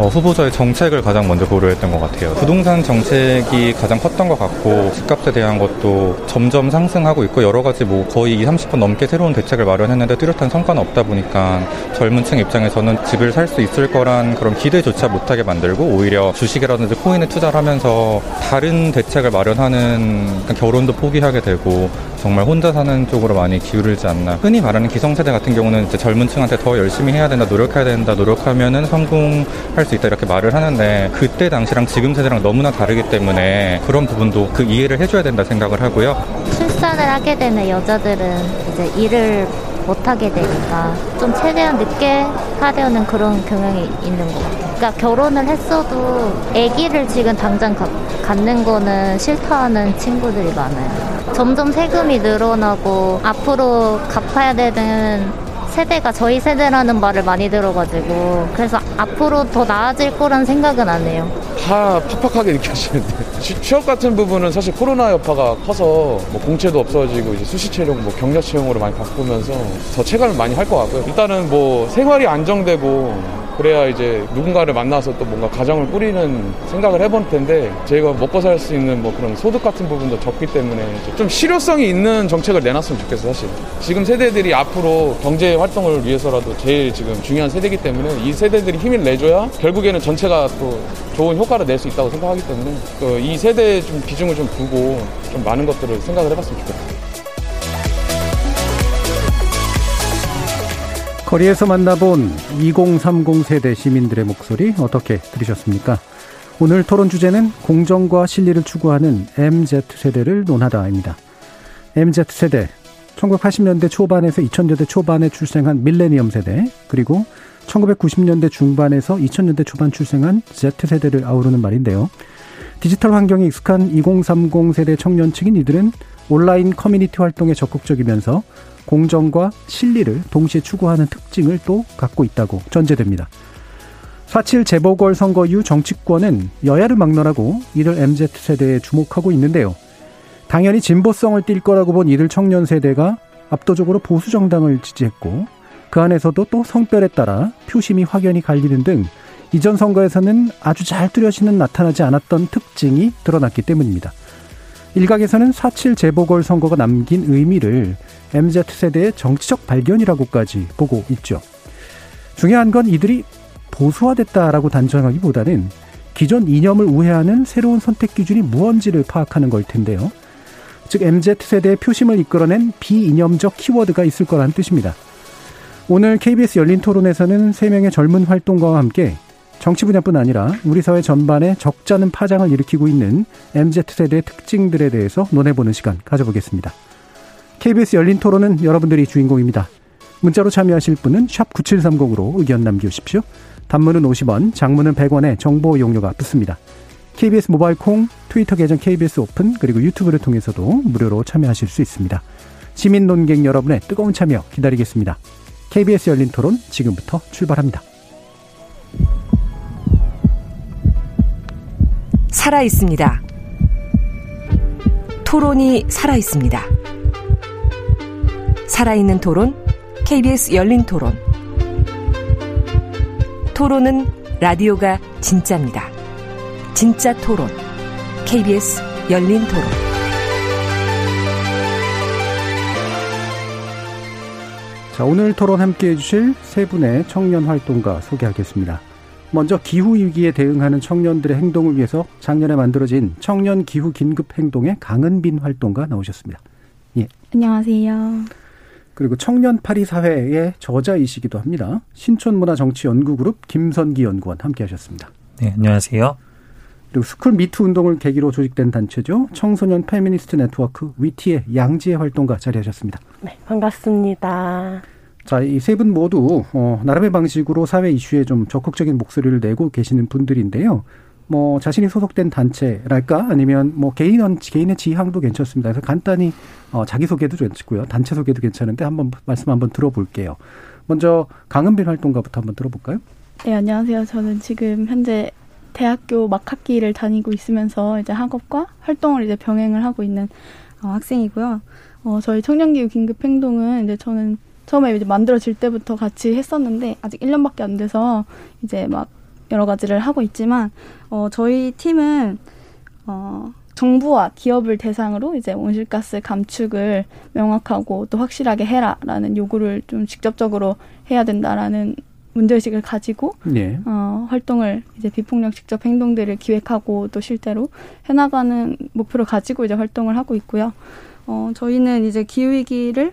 어, 후보자의 정책을 가장 먼저 고려했던 것 같아요. 부동산 정책이 가장 컸던 것 같고 집값에 대한 것도 점점 상승하고 있고 여러 가지 뭐 거의 20, 30번 넘게 새로운 대책을 마련했는데 뚜렷한 성과는 없다 보니까 젊은 층 입장에서는 집을 살 수 있을 거란 그런 기대조차 못하게 만들고 오히려 주식이라든지 코인에 투자를 하면서 다른 대책을 마련하는 결혼도 포기하게 되고 정말 혼자 사는 쪽으로 많이 기울지 않나. 흔히 말하는 기성세대 같은 경우는 이제 젊은 층한테 더 열심히 해야 된다, 노력해야 된다, 노력하면은 성공할 수 있다 이렇게 말을 하는데 그때 당시랑 지금 세대랑 너무나 다르기 때문에 그런 부분도 그 이해를 해줘야 된다 생각을 하고요. 출산을 하게 되는 여자들은 이제 일을 못하게 되니까 좀 최대한 늦게 하려는 그런 경향이 있는 것 같아요. 그러니까 결혼을 했어도 아기를 지금 당장 가, 갖는 거는 싫다는 친구들이 많아요. 점점 세금이 늘어나고 앞으로 갚아야 되는 세대가 저희 세대라는 말을 많이 들어가지고 그래서 앞으로 더 나아질 거란 생각은 안 해요. 다 팍팍하게 느껴지는데 취업 같은 부분은 사실 코로나 여파가 커서 뭐 공채도 없어지고 이제 수시 채용, 뭐 경력 채용으로 많이 바꾸면서 더 체감을 많이 할 것 같고요. 일단은 뭐 생활이 안정되고 그래야 이제 누군가를 만나서 또 뭔가 가정을 꾸리는 생각을 해볼 텐데 저희가 먹고 살 수 있는 뭐 그런 소득 같은 부분도 적기 때문에 좀 실효성이 있는 정책을 내놨으면 좋겠어 사실 지금 세대들이 앞으로 경제 활동을 위해서라도 제일 지금 중요한 세대이기 때문에 이 세대들이 힘을 내줘야 결국에는 전체가 또 좋은 효과를 낼 수 있다고 생각하기 때문에 그이 세대에 좀 비중을 좀 두고 좀 많은 것들을 생각을 해봤으면 좋겠다. 거리에서 만나본 2030 세대 시민들의 목소리 어떻게 들으셨습니까? 오늘 토론 주제는 공정과 실리를 추구하는 MZ세대를 논하다입니다. MZ세대, 1980년대 초반에서 2000년대 초반에 출생한 밀레니엄 세대, 그리고 1990년대 중반에서 2000년대 초반 출생한 Z세대를 아우르는 말인데요. 디지털 환경에 익숙한 2030 세대 청년층인 이들은 온라인 커뮤니티 활동에 적극적이면서 공정과 실리를 동시에 추구하는 특징을 또 갖고 있다고 전제됩니다. 4.7 재보궐 선거 이후 정치권은 여야를 막론하고 이들 MZ세대에 주목하고 있는데요. 당연히 진보성을 띌 거라고 본 이들 청년 세대가 압도적으로 보수 정당을 지지했고 그 안에서도 또 성별에 따라 표심이 확연히 갈리는 등 이전 선거에서는 아주 잘 뚜렷이는 나타나지 않았던 특징이 드러났기 때문입니다. 일각에서는 4.7 재보궐 선거가 남긴 의미를 MZ세대의 정치적 발견이라고까지 보고 있죠. 중요한 건 이들이 보수화됐다라고 단정하기보다는 기존 이념을 우회하는 새로운 선택 기준이 무언지를 파악하는 걸 텐데요. 즉 MZ세대의 표심을 이끌어낸 비이념적 키워드가 있을 거라는 뜻입니다. 오늘 KBS 열린 토론에서는 3명의 젊은 활동가와 함께 정치 분야뿐 아니라 우리 사회 전반에 적잖은 파장을 일으키고 있는 MZ세대의 특징들에 대해서 논해보는 시간 가져보겠습니다. KBS 열린 토론은 여러분들이 주인공입니다. 문자로 참여하실 분은 9730으로 의견 남겨주십시오. 단문은 50원, 장문은 100원의 정보 용료가 붙습니다. KBS 모바일 콩, 트위터 계정 KBS 오픈, 그리고 유튜브를 통해서도 무료로 참여하실 수 있습니다. 시민 논객 여러분의 뜨거운 참여 기다리겠습니다. KBS 열린 토론 지금부터 출발합니다. 살아 있습니다. 토론이 살아 있습니다. 살아있는 토론, KBS 열린 토론. 토론은 라디오가 진짜입니다. 진짜 토론, KBS 열린 토론. 자, 오늘 토론 함께 해주실 세 분의 청년 활동가 소개하겠습니다. 먼저 기후 위기에 대응하는 청년들의 행동을 위해서 작년에 만들어진 청년 기후 긴급 행동의 강은빈 활동가 나오셨습니다. 예. 안녕하세요. 그리고 청년 파리 사회의 저자이시기도 합니다. 신촌문화정치연구그룹 김선기 연구원 함께 하셨습니다. 네, 안녕하세요. 그리고 스쿨 미투 운동을 계기로 조직된 단체죠. 청소년 페미니스트 네트워크 위티의 양지혜 활동가 자리하셨습니다. 네, 반갑습니다. 자, 이 세 분 모두 어, 나름의 방식으로 사회 이슈에 좀 적극적인 목소리를 내고 계시는 분들인데요. 뭐 자신이 소속된 단체랄까 아니면 뭐 개인 개인의 지향도 괜찮습니다. 그래서 간단히 어, 자기 소개도 괜찮고요. 단체 소개도 괜찮은데 한번 말씀 한번 들어볼게요. 먼저 강은빈 활동가부터 한번 들어볼까요? 네, 안녕하세요. 저는 지금 현재 대학교 막 학기를 다니고 있으면서 이제 학업과 활동을 이제 병행을 하고 있는 어, 학생이고요. 어, 저희 청년기후 긴급 행동은 이제 저는 처음에 이제 만들어질 때부터 같이 했었는데 아직 1년밖에 안 돼서 이제 막 여러 가지를 하고 있지만 어, 저희 팀은 어, 정부와 기업을 대상으로 이제 온실가스 감축을 명확하고 또 확실하게 해라라는 요구를 좀 직접적으로 해야 된다라는 문제의식을 가지고 예. 어, 활동을 이제 비폭력 직접 행동들을 기획하고 또 실제로 해나가는 목표를 가지고 이제 활동을 하고 있고요. 어, 저희는 이제 기후 위기를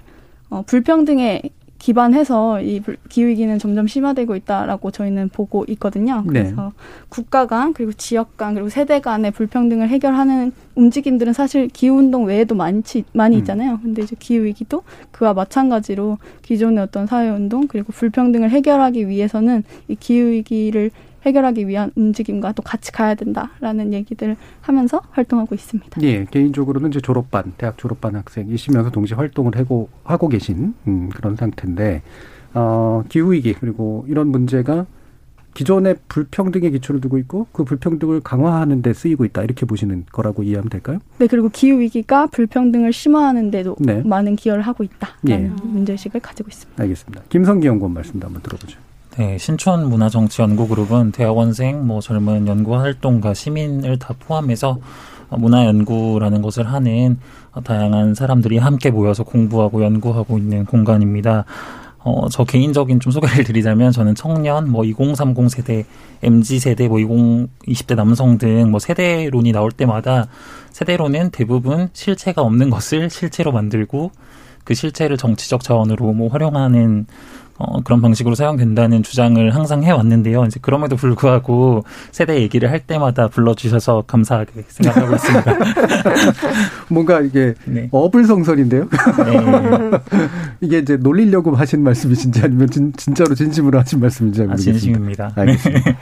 어, 불평등에 기반해서 이 기후위기는 점점 심화되고 있다라고 저희는 보고 있거든요. 네. 그래서 네. 국가 간 그리고 지역 간 그리고 세대 간의 불평등을 해결하는 움직임들은 사실 기후운동 외에도 많지 많이 음. 있잖아요. 음. 근데 이제 기후위기도 그와 마찬가지로 기존의 어떤 사회운동 그리고 불평등을 해결하기 위해서는 이 기후위기를 해결하기 위한 움직임과 또 같이 가야 된다라는 얘기들 하면서 활동하고 있습니다. 예, 개인적으로는 이제 졸업반, 대학 졸업반 학생이시면서 동시에 활동을 하고, 하고 계신 음, 그런 상태인데, 어, 기후위기, 그리고 이런 문제가 기존의 불평등의 기초를 두고 있고 그 불평등을 강화하는 데 쓰이고 있다 이렇게 보시는 거라고 이해하면 될까요? 네 그리고 기후 위기가 불평등을 심화하는 데도 네. 많은 기여를 하고 있다라는 예. 문제의식을 가지고 있습니다. 알겠습니다. 김성기 연구원 말씀도 한번 들어보죠. 네, 신촌 문화정치연구그룹은 대학원생, 뭐 젊은 연구 활동가, 시민을 다 포함해서 문화연구라는 것을 하는 다양한 사람들이 함께 모여서 공부하고 연구하고 있는 공간입니다. 어, 저 개인적인 좀 소개를 드리자면 저는 청년, 뭐 2030 세대, MZ 세대, 뭐 20, 20대 남성 등 뭐 세대론이 나올 때마다 세대론은 대부분 실체가 없는 것을 실체로 만들고 그 실체를 정치적 자원으로 뭐 활용하는 어, 그런 방식으로 사용된다는 주장을 항상 해왔는데요. 이제 그럼에도 불구하고 세대 얘기를 할 때마다 불러주셔서 감사하게 생각하고 있습니다. 뭔가 이게 네. 어불성설인데요. 네. 이게 이제 놀리려고 하신 말씀이신지 아니면 진, 진짜로 진심으로 하신 말씀인지 모르겠습니다. 아, 진심입니다. 알겠습니다.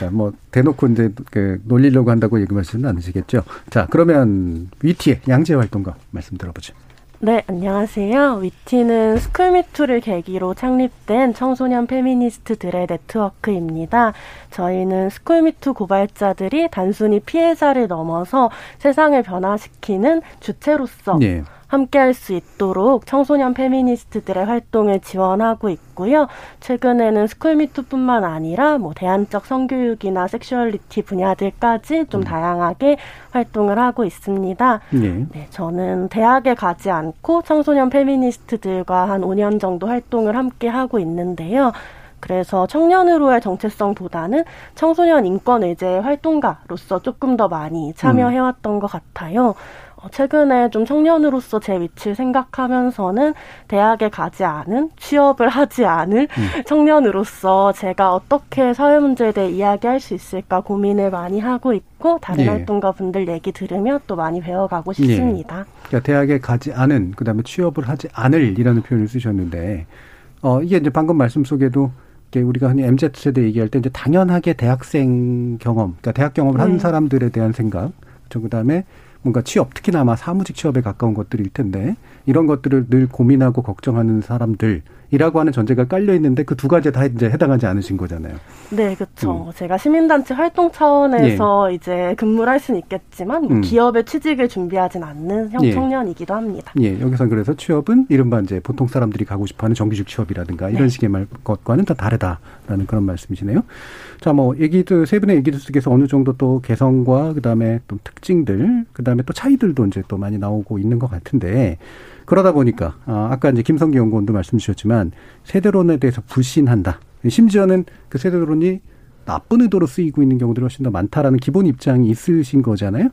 자, 뭐 대놓고 이제 그 놀리려고 한다고 얘기하시는 않으시겠죠. 자, 그러면 위티의 양지혜 활동가 말씀 들어보죠. 네, 안녕하세요. 위티는 스쿨미투를 계기로 창립된 청소년 페미니스트들의 네트워크입니다. 저희는 스쿨미투 고발자들이 단순히 피해자를 넘어서 세상을 변화시키는 주체로서 네. 함께할 수 있도록 청소년 페미니스트들의 활동을 지원하고 있고요. 최근에는 스쿨미투뿐만 아니라 뭐 대안적 성교육이나 섹슈얼리티 분야들까지 좀 음. 다양하게 활동을 하고 있습니다. 네. 네, 저는 대학에 가지 않고 청소년 페미니스트들과 한 5년 정도 활동을 함께 하고 있는데요. 그래서 청년으로의 정체성보다는 청소년 인권 의제 활동가로서 조금 더 많이 참여해왔던 음. 것 같아요. 어, 최근에 좀 청년으로서 제 위치를 생각하면서는 대학에 가지 않은 취업을 하지 않을 음. 청년으로서 제가 어떻게 사회 문제에 대해 이야기할 수 있을까 고민을 많이 하고 있고 다른 예. 활동가 분들 얘기 들으며 또 많이 배워가고 예. 싶습니다. 예. 그러니까 대학에 가지 않은 그다음에 취업을 하지 않을이라는 표현을 쓰셨는데 어 이게 이제 방금 말씀 속에도 우리가 흔히 MZ 세대 얘기할 때 이제 당연하게 대학생 경험, 그러니까 대학 경험을 네. 한 사람들에 대한 생각, 그 그다음에 뭔가 취업, 특히나 아마 사무직 취업에 가까운 것들일 텐데 이런 것들을 늘 고민하고 걱정하는 사람들 이라고 하는 전제가 깔려 있는데 그 두 가지 다 이제 해당하지 않으신 거잖아요. 네, 그렇죠. 음. 제가 시민단체 활동 차원에서 예. 이제 근무를 할 수는 있겠지만 뭐 음. 기업의 취직을 준비하진 않는 형 예. 청년이기도 합니다. 예, 여기서 그래서 취업은 이른바 이제 보통 사람들이 가고 싶어하는 정규직 취업이라든가 이런 네. 식의 말 것과는 더 다르다라는 그런 말씀이시네요. 자, 뭐 얘기도 세 분의 얘기들 속에서 어느 정도 또 개성과 그다음에 또 특징들, 그다음에 또 차이들도 이제 또 많이 나오고 있는 것 같은데. 그러다 보니까 아, 아까 이제 김성기 연구원도 말씀 주셨지만 세대론에 대해서 불신한다. 심지어는 그 세대론이 나쁜 의도로 쓰이고 있는 경우들이 훨씬 더 많다라는 기본 입장이 있으신 거잖아요.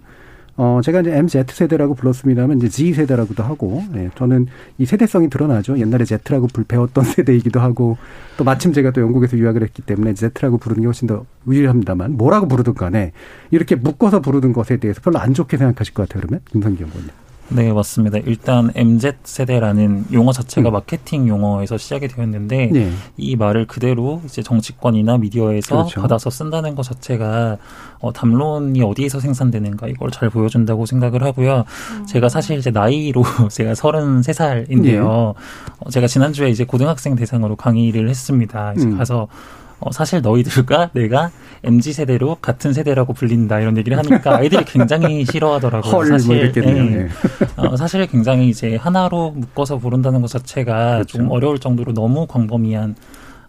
어, 제가 이제 MZ 세대라고 불렀습니다만 이제 Z 세대라고도 하고, 예, 저는 이 세대성이 드러나죠. 옛날에 Z라고 불배웠던 세대이기도 하고, 또 마침 제가 또 영국에서 유학을 했기 때문에 Z라고 부르는 게 훨씬 더 유리합니다만, 뭐라고 부르든 간에 이렇게 묶어서 부르는 것에 대해서 별로 안 좋게 생각하실 것 같아요, 그러면? 김성기 연구원님. 네, 맞습니다. 일단 MZ 세대라는 용어 자체가 음. 마케팅 용어에서 시작이 되었는데 네. 이 말을 그대로 이제 정치권이나 미디어에서 그렇죠. 받아서 쓴다는 것 자체가 어, 담론이 어디에서 생산되는가 이걸 잘 보여준다고 생각을 하고요. 음. 제가 사실 이제 나이로 제가 서른 세 살인데요. 네. 어, 제가 지난주에 이제 고등학생 대상으로 강의를 했습니다. 이제 음. 가서 어, 사실 너희들과 내가 MZ 세대로 같은 세대라고 불린다 이런 얘기를 하니까 아이들이 굉장히 싫어하더라고요. 헐, 사실 뭐 이랬겠네요. 예. 예. 어, 사실 굉장히 이제 하나로 묶어서 부른다는 것 자체가 그렇죠. 좀 어려울 정도로 너무 광범위한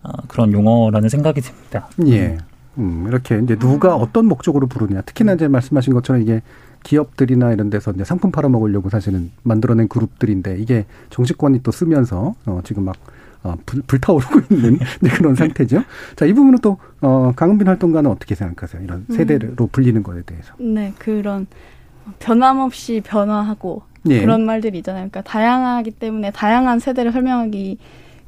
어, 그런 용어라는 생각이 듭니다. 예. 음, 이렇게 이제 누가 어떤 목적으로 부르냐. 특히나 이제 말씀하신 것처럼 이게 기업들이나 이런 데서 이제 상품 팔아먹으려고 사실은 만들어낸 그룹들인데 이게 정치권이 또 쓰면서 어, 지금 막 어, 불, 불타오르고 있는 네, 그런 상태죠. 자, 이 부분은 또, 어, 강은빈 활동가는 어떻게 생각하세요? 이런 세대로 불리는 거에 대해서. 네, 그런 변함없이 변화하고 예. 그런 말들이 있잖아요. 그러니까 다양하기 때문에 다양한 세대를 설명하기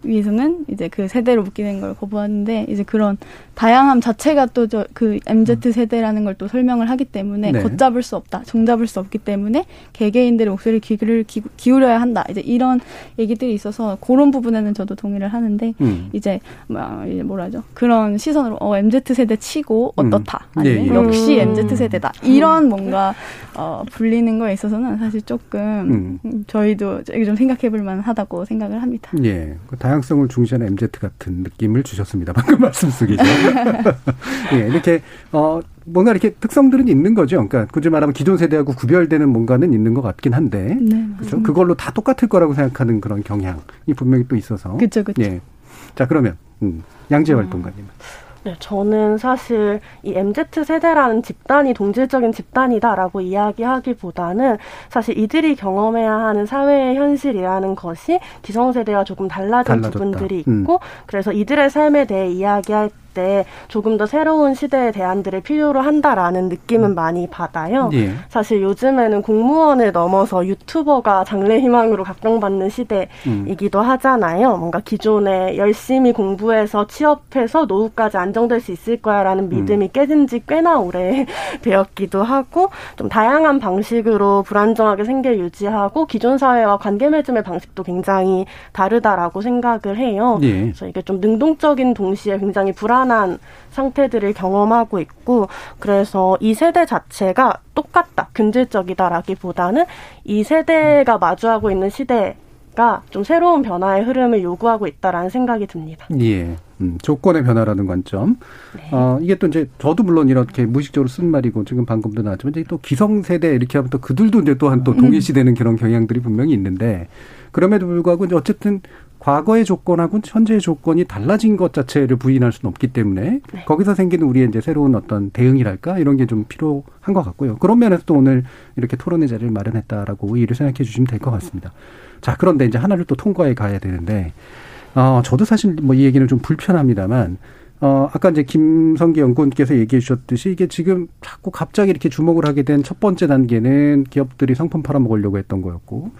위해서는 이제 그 세대로 묶이는 걸 거부하는데 이제 그런 다양함 자체가 또저그 MZ 세대라는 걸 또 설명을 하기 때문에 네. 걷잡을 수 없다, 종잡을 수 없기 때문에 개개인들의 목소리를 귀를 기, 기울여야 한다. 이제 이런 얘기들이 있어서 그런 부분에는 저도 동의를 하는데 음. 이제 뭐 이제 뭐라죠 그런 시선으로 어 MZ 세대 치고 어떻다 음. 아니면 예, 예. 역시 음. MZ 세대다 이런 뭔가 어 불리는 거에 있어서는 사실 조금 음, 저희도 이게 좀 생각해볼 만하다고 생각을 합니다. 예. 그 다양성을 중시하는 MZ 같은 느낌을 주셨습니다. 방금 말씀 속에서. 예, 이렇게, 어, 뭔가 이렇게 특성들은 있는 거죠. 그러니까 굳이 말하면 기존 세대하고 구별되는 뭔가는 있는 것 같긴 한데. 네, 그렇죠. 그걸로 다 똑같을 거라고 생각하는 그런 경향이 분명히 또 있어서. 그쵸, 그쵸. 예. 자, 그러면, 음, 양재 활동가님. 네, 저는 사실 이 MZ 세대라는 집단이 동질적인 집단이다라고 이야기하기보다는 사실 이들이 경험해야 하는 사회의 현실이라는 것이 기성세대와 조금 달라진 달라졌다. 부분들이 음. 있고 그래서 이들의 삶에 대해 이야기할 때 조금 더 새로운 시대의 대안들을 필요로 한다라는 느낌은 많이 받아요. 예. 사실 요즘에는 공무원을 넘어서 유튜버가 장래 희망으로 각광받는 시대이기도 하잖아요. 뭔가 기존에 열심히 공부해서 취업해서 노후까지 안정될 수 있을 거야라는 믿음이 깨진 지 꽤나 오래 되었기도 하고 좀 다양한 방식으로 불안정하게 생계 유지하고 기존 사회와 관계 맺음의 방식도 굉장히 다르다라고 생각을 해요. 예. 그래서 이게 좀 능동적인 동시에 굉장히 불안 한 상태들을 경험하고 있고 그래서 이 세대 자체가 똑같다 균질적이다라기보다는 이 세대가 마주하고 있는 시대가 좀 새로운 변화의 흐름을 요구하고 있다라는 생각이 듭니다. 예. 음, 조건의 변화라는 관점. 네. 어, 이게 또 이제 저도 물론 이렇게 무의식적으로 쓴 말이고 지금 방금도 나왔지만 이제 또 기성세대 이렇게 하면 또 그들도 이제 또한 또 동일시되는 그런 경향들이 분명히 있는데 그럼에도 불구하고 이제 어쨌든 과거의 조건하고 현재의 조건이 달라진 것 자체를 부인할 수는 없기 때문에 네. 거기서 생기는 우리의 이제 새로운 어떤 대응이랄까 이런 게 좀 필요한 것 같고요. 그런 면에서 또 오늘 이렇게 토론의 자리를 마련했다라고 이의를 생각해 주시면 될 것 같습니다. 자, 그런데 이제 하나를 또 통과해 가야 되는데 어, 저도 사실 뭐 이 얘기는 좀 불편합니다만, 어, 아까 이제 김성기 연구원께서 얘기해 주셨듯이 이게 지금 자꾸 갑자기 이렇게 주목을 하게 된 첫 번째 단계는 기업들이 상품 팔아먹으려고 했던 거였고,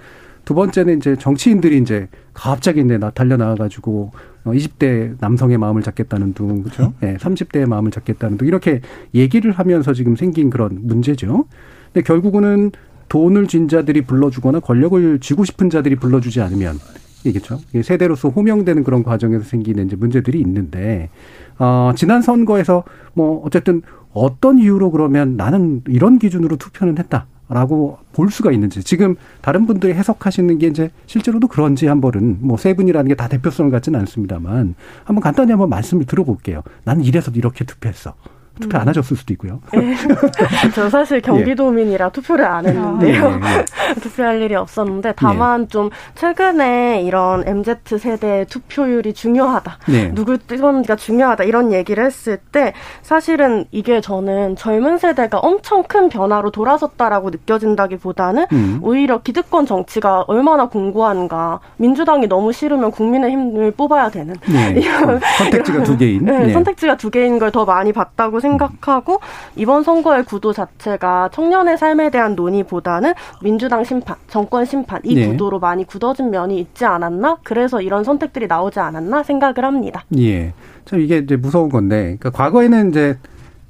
두 번째는 이제 정치인들이 이제 갑자기 이제 나 달려 나와가지고 어, 20대 남성의 마음을 잡겠다는 둥, 그죠? 예, 30대의 마음을 잡겠다는 둥, 이렇게 얘기를 하면서 지금 생긴 그런 문제죠. 근데 결국은 돈을 쥔 자들이 불러주거나 권력을 쥐고 싶은 자들이 불러주지 않으면 이겠죠. 이게 세대로서 호명되는 그런 과정에서 생기는 이제 문제들이 있는데, 어, 지난 선거에서 뭐 어쨌든 어떤 이유로 그러면 나는 이런 기준으로 투표는 했다. 라고 볼 수가 있는지 지금 다른 분들이 해석하시는 게 이제 실제로도 그런지 한번은 뭐 세 분이라는 게 다 대표성을 갖지는 않습니다만 한번 간단히 한번 말씀을 들어볼게요. 나는 이래서 이렇게 투표했어. 투표 안 하셨을 수도 있고요. 저 사실 경기도민이라 투표를 안 했는데요. 예, 예, 투표할 일이 없었는데 다만 좀 최근에 이런 MZ 세대의 투표율이 중요하다. 네. 누굴 뜨건가 중요하다 이런 얘기를 했을 때 사실은 이게 저는 젊은 세대가 엄청 큰 변화로 돌아섰다라고 느껴진다기보다는 음. 오히려 기득권 정치가 얼마나 공고한가 민주당이 너무 싫으면 국민의힘을 뽑아야 되는 네. 이런- 선택지가 두 개인. 네, 네. 선택지가 두 개인 걸 더 많이 봤다고 생각 하고 이번 선거의 구도 자체가 청년의 삶에 대한 논의보다는 민주당 심판, 정권 심판 이 네. 구도로 많이 굳어진 면이 있지 않았나? 그래서 이런 선택들이 나오지 않았나 생각을 합니다. 예. 참 이게 이제 무서운 건데, 그러니까 과거에는 이제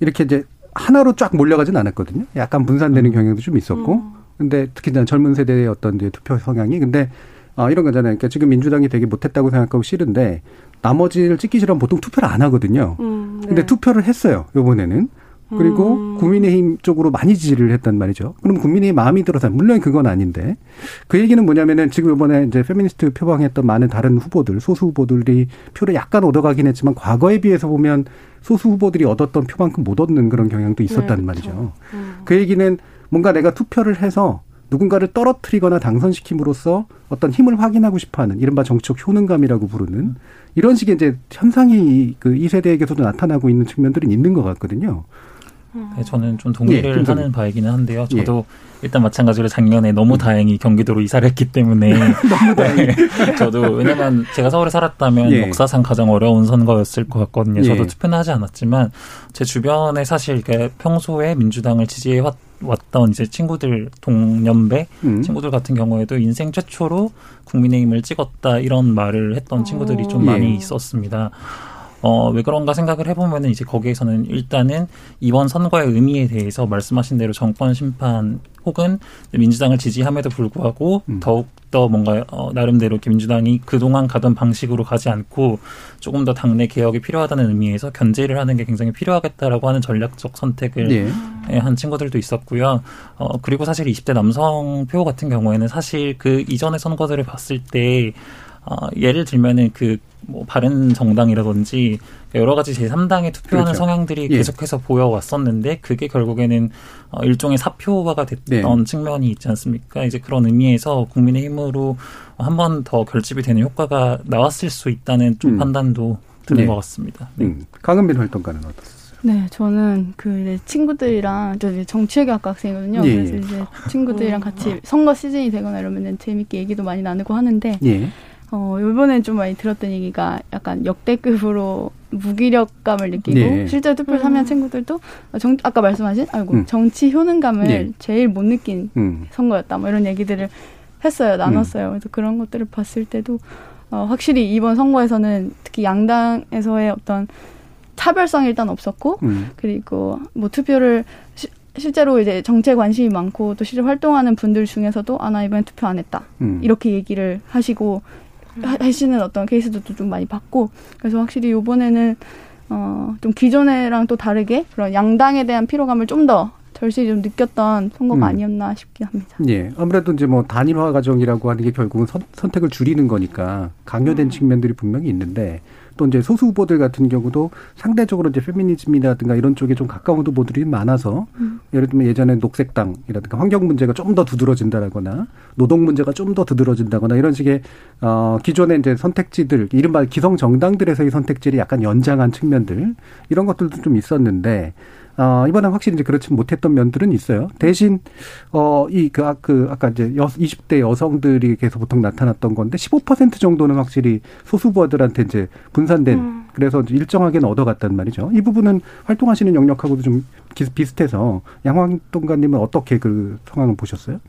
이렇게 이제 하나로 쫙 몰려가진 않았거든요. 약간 분산되는 경향도 좀 있었고, 근데 특히 젊은 세대의 어떤 투표 성향이 근데 아, 이런 거잖아요. 그러니까 지금 민주당이 되게 못했다고 생각하고 싫은데 나머지를 찍기 싫으면 보통 투표를 안 하거든요. 음, 네. 근데 투표를 했어요. 요번에는. 그리고 음. 국민의힘 쪽으로 많이 지지를 했단 말이죠. 그럼 국민의힘 마음이 들어서 물론 그건 아닌데 그 얘기는 뭐냐면은 지금 이번에 이제 페미니스트 표방했던 많은 다른 후보들 소수 후보들이 표를 약간 얻어가긴 했지만 과거에 비해서 보면 소수 후보들이 얻었던 표만큼 못 얻는 그런 경향도 있었다는 네, 말이죠. 음. 그 얘기는 뭔가 내가 투표를 해서 누군가를 떨어뜨리거나 당선시킴으로써 어떤 힘을 확인하고 싶어하는 이른바 정치적 효능감이라고 부르는 이런 식의 이제 현상이 그이 세대에게서도 나타나고 있는 측면들은 있는 것 같거든요. 네, 저는 좀 동의를 예, 하는 바이기는 한데요. 저도 예. 일단 마찬가지로 작년에 너무 음. 다행히 경기도로 이사를 했기 때문에 너무 다행히 네, 저도 왜냐면 제가 서울에 살았다면 예. 역사상 가장 어려운 선거였을 것 같거든요. 저도 예. 투표는 하지 않았지만 제 주변에 사실 평소에 민주당을 지지해 왔 던 이제 친구들 동년배 음. 친구들 같은 경우에도 인생 최초로 국민의힘을 찍었다 이런 말을 했던 친구들이 좀 어. 많이 예. 있었습니다. 어, 왜 그런가 생각을 해보면은 이제 거기에서는 일단은 이번 선거의 의미에 대해서 말씀하신 대로 정권 심판 혹은 민주당을 지지함에도 불구하고 음. 더욱 더 뭔가 어, 나름대로 이렇게 민주당이 그동안 가던 방식으로 가지 않고 조금 더 당내 개혁이 필요하다는 의미에서 견제를 하는 게 굉장히 필요하겠다라고 하는 전략적 선택을 네. 예, 한 친구들도 있었고요. 어, 그리고 사실 20대 남성 표 같은 경우에는 사실 그 이전의 선거들을 봤을 때 어, 예를 들면은 그, 뭐, 바른 정당이라든지 여러 가지 제3당에 투표하는 그렇죠. 성향들이 예. 계속해서 보여왔었는데 그게 결국에는 어, 일종의 사표화가 됐던 네. 측면이 있지 않습니까? 이제 그런 의미에서 국민의힘으로 한 번 더 결집이 되는 효과가 나왔을 수 있다는 좀 음. 판단도 드는 네. 것 같습니다. 네. 음. 강은빈 활동가는 어떻습니까? 네, 저는 그 이제 친구들이랑 저 이제 정치외교학과 학생이거든요. 예. 그래서 이제 친구들이랑 같이 선거 시즌이 되거나 이러면은 재밌게 얘기도 많이 나누고 하는데 예. 어, 요번에 좀 많이 들었던 얘기가 약간 역대급으로 무기력감을 느끼고 네. 실제 투표를 참여한 음. 친구들도 정, 아까 말씀하신 아이고 음. 정치 효능감을 네. 제일 못 느낀 음. 선거였다 뭐 이런 얘기들을 했어요 나눴어요 음. 그래서 그런 것들을 봤을 때도 어, 확실히 이번 선거에서는 특히 양당에서의 어떤 차별성이 일단 없었고 음. 그리고 뭐 투표를 시, 실제로 이제 정치에 관심이 많고 또 실제 활동하는 분들 중에서도 아 나 이번에 투표 안 했다 음. 이렇게 얘기를 하시고 하시는 어떤 케이스도 좀 많이 봤고 그래서 확실히 요번에는 어, 좀 기존에랑 또 다르게 그런 양당에 대한 피로감을 좀 더 절실히 좀 느꼈던 선거가 음. 아니었나 싶긴 합니다. 예. 아무래도 이제 뭐 단일화 과정이라고 하는 게 결국은 선, 택을 줄이는 거니까 강요된 음. 측면들이 분명히 있는데 또 이제 소수 후보들 같은 경우도 상대적으로 이제 페미니즘이라든가 이런 쪽에 좀 가까운 후보들이 많아서 음. 예를 들면 예전에 녹색당이라든가 환경 문제가 좀 더 두드러진다거나 노동 문제가 좀 더 두드러진다거나 이런 식의 어 기존의 이제 선택지들 이른바 기성 정당들에서의 선택지를 약간 연장한 측면들 이런 것들도 좀 있었는데 어, 이번엔 확실히 이제 그렇지 못했던 면들은 있어요. 대신, 어, 이, 그, 아, 그, 아까 이제 여, 20대 여성들이 계속 보통 나타났던 건데 15% 정도는 확실히 소수부들한테 이제 분산된, 음. 그래서 일정하게는 얻어갔단 말이죠. 이 부분은 활동하시는 영역하고도 좀 비슷해서 양황동관님은 어떻게 그 상황을 보셨어요?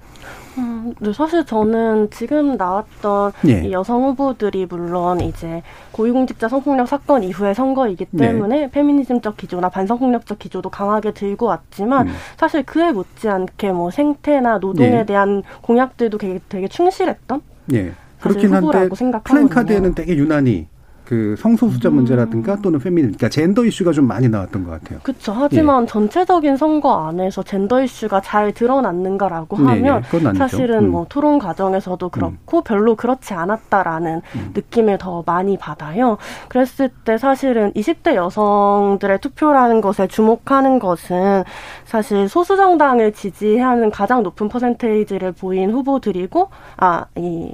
음, 네, 사실 저는 지금 나왔던 예. 여성 후보들이 물론 이제 고위공직자 성폭력 사건 이후의 선거이기 네. 때문에 네. 페미니즘적 기조나 반성폭력적 기조도 강하게 들고 왔지만 음. 사실 그에 못지않게 뭐 생태나 노동에 예. 대한 공약들도 되게, 되게 충실했던 예. 그렇긴 한데 플랜카드에는 되게 유난히 그 성소수자 음. 문제라든가 또는 페미니즘, 그러니까 젠더 이슈가 좀 많이 나왔던 것 같아요. 그렇죠. 하지만 예. 전체적인 선거 안에서 젠더 이슈가 잘 드러났는가라고 네, 하면 네, 사실은 음. 뭐 토론 과정에서도 음. 그렇고 음. 별로 그렇지 않았다라는 음. 느낌을 더 많이 받아요. 그랬을 때 사실은 20대 여성들의 투표라는 것에 주목하는 것은 사실 소수 정당을 지지하는 가장 높은 퍼센테이지를 보인 후보들이고 아이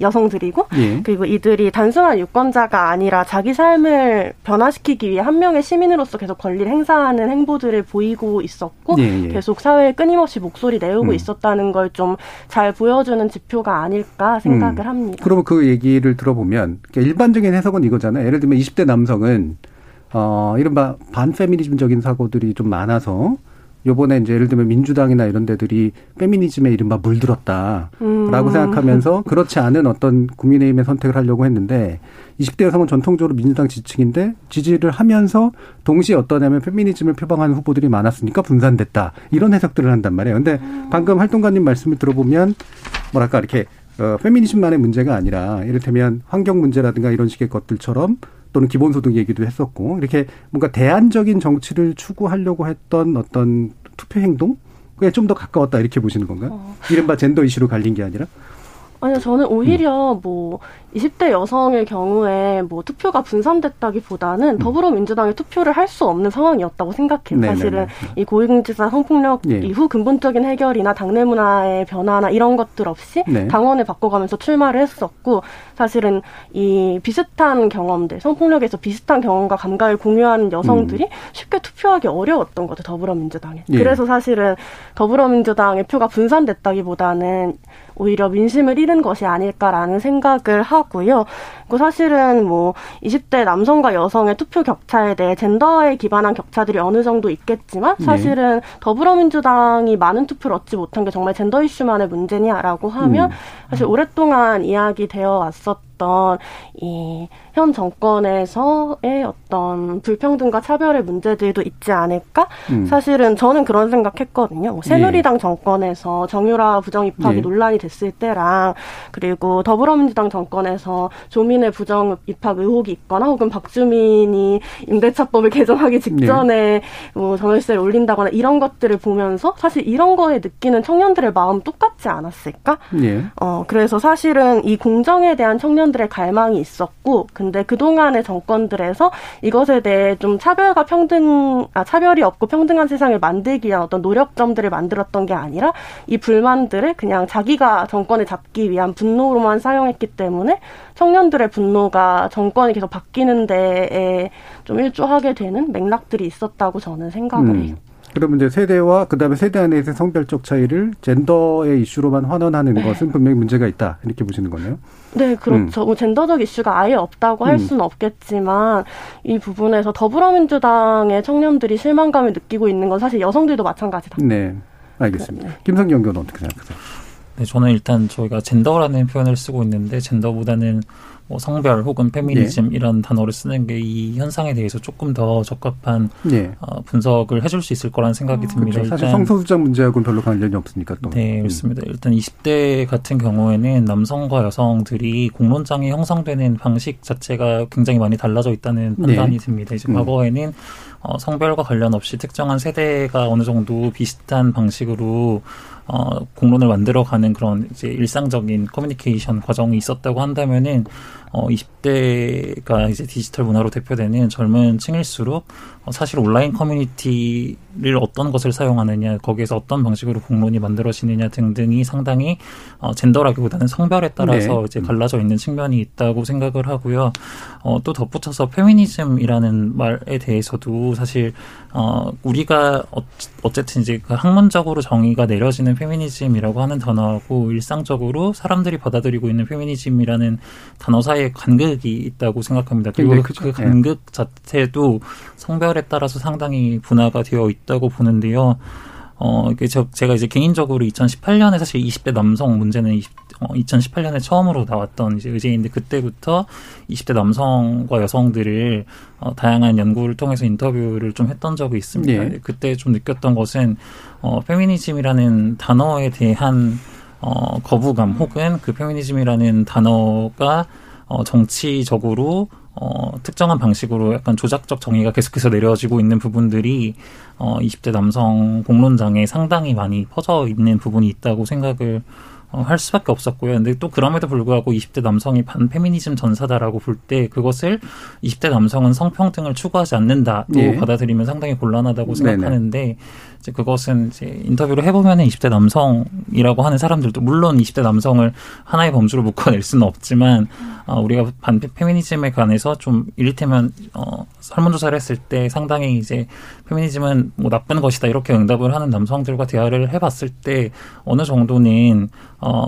여성들이고 예. 그리고 이들이 단순한 유권자가 아니라 자기 삶을 변화시키기 위해 한 명의 시민으로서 계속 권리를 행사하는 행보들을 보이고 있었고 예, 예. 계속 사회에 끊임없이 목소리 내우고 음. 있었다는 걸 좀 잘 보여주는 지표가 아닐까 생각을 음. 합니다. 그러면 그 얘기를 들어보면 일반적인 해석은 이거잖아요. 예를 들면 20대 남성은 어 이른바 반페미니즘적인 사고들이 좀 많아서 요번에 이제 예를 들면 민주당이나 이런 데들이 페미니즘에 이른바 물들었다라고 음. 생각하면서 그렇지 않은 어떤 국민의힘의 선택을 하려고 했는데 20대 여성은 전통적으로 민주당 지층인데 지지를 하면서 동시에 어떠냐면 페미니즘을 표방하는 후보들이 많았으니까 분산됐다. 이런 해석들을 한단 말이에요. 근데 음. 방금 활동가님 말씀을 들어보면 뭐랄까 이렇게 어, 페미니즘만의 문제가 아니라 이를테면 환경 문제라든가 이런 식의 것들처럼 또는 기본소득 얘기도 했었고 이렇게 뭔가 대안적인 정치를 추구하려고 했던 어떤 투표 행동 그게 좀 더 가까웠다 이렇게 보시는 건가요? 어. 이른바 젠더 이슈로 갈린 게 아니라? 아니요, 저는 오히려 음. 뭐 20대 여성의 경우에 뭐 투표가 분산됐다기보다는 음. 더불어민주당의 투표를 할 수 없는 상황이었다고 생각해요. 네네네. 사실은 이 고위공직자 성폭력 예. 이후 근본적인 해결이나 당내 문화의 변화나 이런 것들 없이 네. 당원을 바꿔가면서 출마를 했었고 사실은 이 비슷한 경험들 성폭력에서 비슷한 경험과 감각을 공유하는 여성들이 음. 쉽게 투표하기 어려웠던 거죠 더불어민주당에. 예. 그래서 사실은 더불어민주당의 표가 분산됐다기보다는 오히려 민심을 잃은 것이 아닐까라는 생각을 하고요. 그 사실은 뭐 20대 남성과 여성의 투표 격차에 대해 젠더에 기반한 격차들이 어느 정도 있겠지만 네. 사실은 네. 더불어민주당이 많은 투표를 얻지 못한 게 정말 젠더 이슈만의 문제냐라고 하면 음. 사실 오랫동안 이야기되어 왔었 있 었던 이현 정권에서의 어떤 불평등과 차별의 문제들도 있지 않을까? 음. 사실은 저는 그런 생각했거든요. 뭐 새누리당 예. 정권에서 정유라 부정 입학이 예. 논란이 됐을 때랑 그리고 더불어민주당 정권에서 조민의 부정 입학 의혹이 있거나 혹은 박주민이 임대차법을 개정하기 직전에 예. 뭐 전월세를 올린다거나 이런 것들을 보면서 사실 이런 거에 느끼는 청년들의 마음 똑같지 않았을까? 예. 어 그래서 사실은 이 공정에 대한 청년 청년들의 갈망이 있었고, 근데 그동안의 정권들에서 이것에 대해 좀 차별과 평등, 아, 차별이 없고 평등한 세상을 만들기 위한 어떤 노력점들을 만들었던 게 아니라 이 불만들을 그냥 자기가 정권을 잡기 위한 분노로만 사용했기 때문에 청년들의 분노가 정권이 계속 바뀌는 데에 좀 일조하게 되는 맥락들이 있었다고 저는 생각을 음. 해요. 그러면 이제 세대와 그다음에 세대 안에서 성별적 차이를 젠더의 이슈로만 환원하는 네. 것은 분명히 문제가 있다 이렇게 보시는 거네요. 네, 그렇죠. 음. 뭐 젠더적 이슈가 아예 없다고 할 음. 수는 없겠지만 이 부분에서 더불어민주당의 청년들이 실망감을 느끼고 있는 건 사실 여성들도 마찬가지다. 네, 알겠습니다. 네. 김성경 교는 어떻게 생각하세요? 네, 저는 일단 저희가 젠더라는 표현을 쓰고 있는데 젠더보다는 뭐 성별 혹은 페미니즘 네. 이런 단어를 쓰는 게 이 현상에 대해서 조금 더 적합한 네. 어, 분석을 해줄 수 있을 거라는 생각이 어, 듭니다. 그렇죠. 사실 성소수자 문제하고는 별로 관련이 없으니까 또. 네, 그렇습니다. 음. 일단 20대 같은 경우에는 남성과 여성들이 공론장이 형성되는 방식 자체가 굉장히 많이 달라져 있다는 네. 판단이 네. 듭니다. 이제 음. 과거에는 어, 성별과 관련 없이 특정한 세대가 어느 정도 비슷한 방식으로 어, 공론을 만들어가는 그런 이제 일상적인 커뮤니케이션 과정이 있었다고 한다면은 어, 20대가 이제 디지털 문화로 대표되는 젊은 층일수록 어, 사실 온라인 커뮤니티를 어떤 것을 사용하느냐, 거기에서 어떤 방식으로 공론이 만들어지느냐 등등이 상당히 어, 젠더라기보다는 성별에 따라서 네. 이제 갈라져 있는 측면이 있다고 생각을 하고요. 어, 또 덧붙여서 페미니즘이라는 말에 대해서도 사실 어, 우리가 어, 어쨌든 이제 그 학문적으로 정의가 내려지는 페미니즘이라고 하는 단어하고 일상적으로 사람들이 받아들이고 있는 페미니즘이라는 단어 사이에 간극이 있다고 생각합니다. 그리고 네, 그 간극 자체도 성별에 따라서 상당히 분화가 되어 있다고 보는데요. 어, 이게 저, 제가 이제 개인적으로 2018년에 사실 20대 남성 문제는 20, 어, 2018년에 처음으로 나왔던 이제 의제인데 그때부터 20대 남성과 여성들을 어, 다양한 연구를 통해서 인터뷰를 좀 했던 적이 있습니다. 네. 그때 좀 느꼈던 것은 어, 페미니즘이라는 단어에 대한 어, 거부감 혹은 그 페미니즘이라는 단어가 어, 정치적으로 어, 특정한 방식으로 약간 조작적 정의가 계속해서 내려지고 있는 부분들이 어, 20대 남성 공론장에 상당히 많이 퍼져 있는 부분이 있다고 생각을 어, 할 수밖에 없었고요. 근데 또 그럼에도 불구하고 20대 남성이 반페미니즘 전사다라고 볼 때 그것을 20대 남성은 성평등을 추구하지 않는다로 예. 받아들이면 상당히 곤란하다고 생각하는데 네네. 이제 그것은 이제 인터뷰를 해보면 20대 남성이라고 하는 사람들도 물론 20대 남성을 하나의 범주로 묶어낼 수는 없지만 어, 우리가 반 페미니즘에 관해서 좀 이를테면 어, 설문조사를 했을 때 상당히 이제 페미니즘은 뭐 나쁜 것이다 이렇게 응답을 하는 남성들과 대화를 해봤을 때 어느 정도는 어.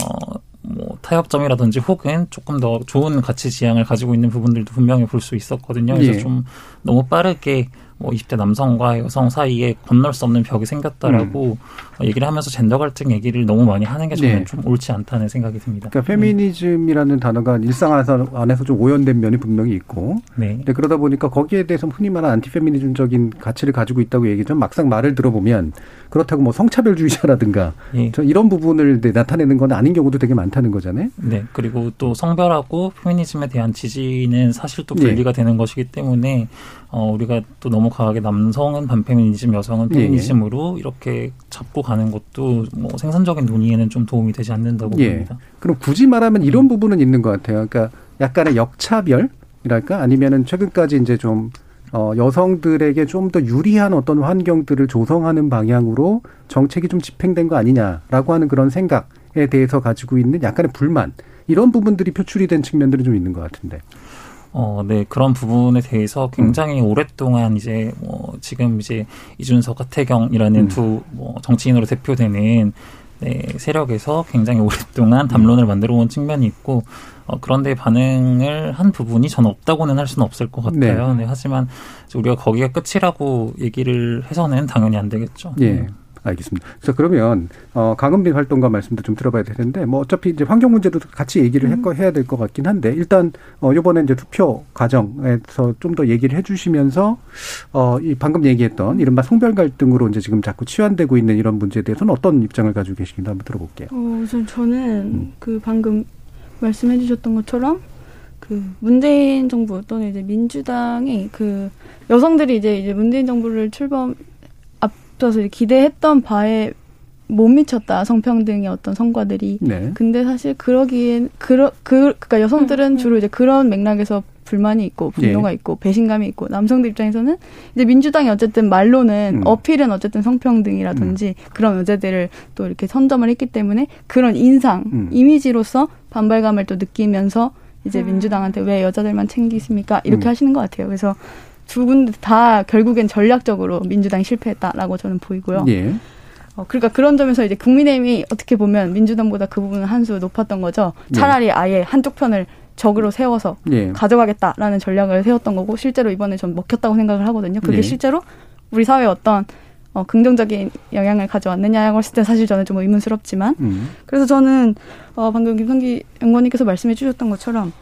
뭐 타협점이라든지 혹은 조금 더 좋은 가치 지향을 가지고 있는 부분들도 분명히 볼 수 있었거든요. 그래서 예. 좀 너무 빠르게 뭐 20대 남성과 여성 사이에 건널 수 없는 벽이 생겼다라고 음. 얘기를 하면서 젠더 갈등 얘기를 너무 많이 하는 게 저는 네. 좀 옳지 않다는 생각이 듭니다. 그러니까 페미니즘이라는 음. 단어가 일상 안에서 좀 오연된 면이 분명히 있고 네. 그러다 보니까 거기에 대해서 흔히 말하는 안티페미니즘적인 가치를 가지고 있다고 얘기하면 막상 말을 들어보면 그렇다고 뭐 성차별주의자라든가 예. 이런 부분을 나타내는 건 아닌 경우도 되게 많다는 거잖아요. 네. 그리고 또 성별하고 페미니즘에 대한 지지는 사실 또 분리가 예. 되는 것이기 때문에 어, 우리가 또 너무 강하게 남성은 반페미니즘, 여성은 예, 예. 페미니즘으로 예. 이렇게 잡고 가는 것도 뭐 생산적인 논의에는 좀 도움이 되지 않는다고 예. 봅니다. 그럼 굳이 말하면 이런 음. 부분은 있는 것 같아요. 그러니까 약간의 역차별이랄까 아니면은 최근까지 이제 좀 어, 여성들에게 좀 더 유리한 어떤 환경들을 조성하는 방향으로 정책이 좀 집행된 거 아니냐라고 하는 그런 생각에 대해서 가지고 있는 약간의 불만 이런 부분들이 표출이 된 측면들이 좀 있는 것 같은데. 어, 네, 그런 부분에 대해서 굉장히 음. 오랫동안 이제 뭐 지금 이제 이준석, 하태경이라는 음. 두뭐 정치인으로 대표되는 네, 세력에서 굉장히 오랫동안 담론을 만들어 온 측면이 있고 어, 그런데 반응을 한 부분이 저는 없다고는 할 수는 없을 것 같아요. 네. 네 하지만 우리가 거기가 끝이라고 얘기를 해서는 당연히 안 되겠죠. 예. 알겠습니다. 그래서 그러면 어 강은빈 활동가 말씀도 좀 들어봐야 되는데 뭐 어차피 이제 환경 문제도 같이 얘기를 음. 해야 될 것 같긴 한데 일단 어 요번에 이제 투표 과정에서 좀 더 얘기를 해 주시면서 어이 방금 얘기했던 이른바 성별 갈등으로 이제 지금 자꾸 치환되고 있는 이런 문제에 대해서는 어떤 입장을 가지고 계시긴지 한번 들어볼게요. 어, 우선 저는 음. 그 방금 말씀해 주셨던 것처럼 그 문재인 정부 또는 이제 민주당이 그 여성들이 이제 이제 문재인 정부를 출범 앞서서 기대했던 바에 못 미쳤다 성평등의 어떤 성과들이. 네. 근데 사실 그러기엔 그러 그 그러니까 여성들은 음, 음. 주로 이제 그런 맥락에서 불만이 있고 분노가 예. 있고 배신감이 있고 남성들 입장에서는 이제 민주당이 어쨌든 말로는 음. 어필은 어쨌든 성평등이라든지 음. 그런 여자들을 또 이렇게 선점을 했기 때문에 그런 인상 음. 이미지로서 반발감을 또 느끼면서 이제 음. 민주당한테 왜 여자들만 챙기십니까 이렇게 음. 하시는 것 같아요. 그래서 두 군데 다 결국엔 전략적으로 민주당이 실패했다라고 저는 보이고요. 예. 어, 그러니까 그런 점에서 이제 국민의힘이 어떻게 보면 민주당보다 그 부분은 한 수 높았던 거죠. 예. 차라리 예. 아예 한쪽 편을 적으로 세워서 예. 가져가겠다라는 전략을 세웠던 거고 실제로 이번에 좀 먹혔다고 생각을 하거든요. 그게 예. 실제로 우리 사회에 어떤 어, 긍정적인 영향을 가져왔느냐고 했을 때 사실 저는 좀 의문스럽지만 음. 그래서 저는 어, 방금 김성기 연구원님께서 말씀해 주셨던 것처럼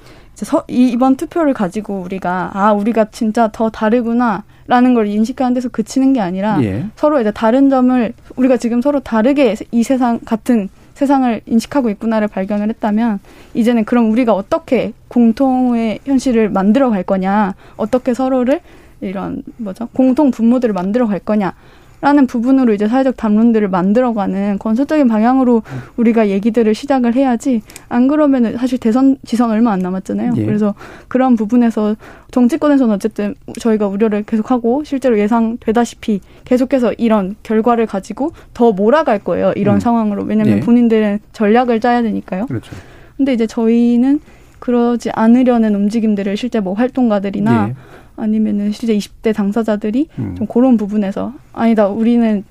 서, 이번 투표를 가지고 우리가 아 우리가 진짜 더 다르구나라는 걸 인식하는 데서 그치는 게 아니라 예. 서로 이제 다른 점을 우리가 지금 서로 다르게 이 세상 같은 세상을 인식하고 있구나를 발견을 했다면 이제는 그럼 우리가 어떻게 공통의 현실을 만들어 갈 거냐 어떻게 서로를 이런 뭐죠 공통 분모들을 만들어 갈 거냐 라는 부분으로 이제 사회적 담론들을 만들어가는 건설적인 방향으로 우리가 얘기들을 시작을 해야지 안 그러면은 사실 대선 지선 얼마 안 남았잖아요. 예. 그래서 그런 부분에서 정치권에서는 어쨌든 저희가 우려를 계속하고 실제로 예상되다시피 계속해서 이런 결과를 가지고 더 몰아갈 거예요. 이런 음. 상황으로 왜냐하면 예. 본인들은 전략을 짜야 되니까요. 그렇죠. 근데 이제 저희는 그러지 않으려는 움직임들을 실제 뭐 활동가들이나 예. 아니면은 실제 20대 당사자들이 음. 좀 그런 부분에서 아니다 우리는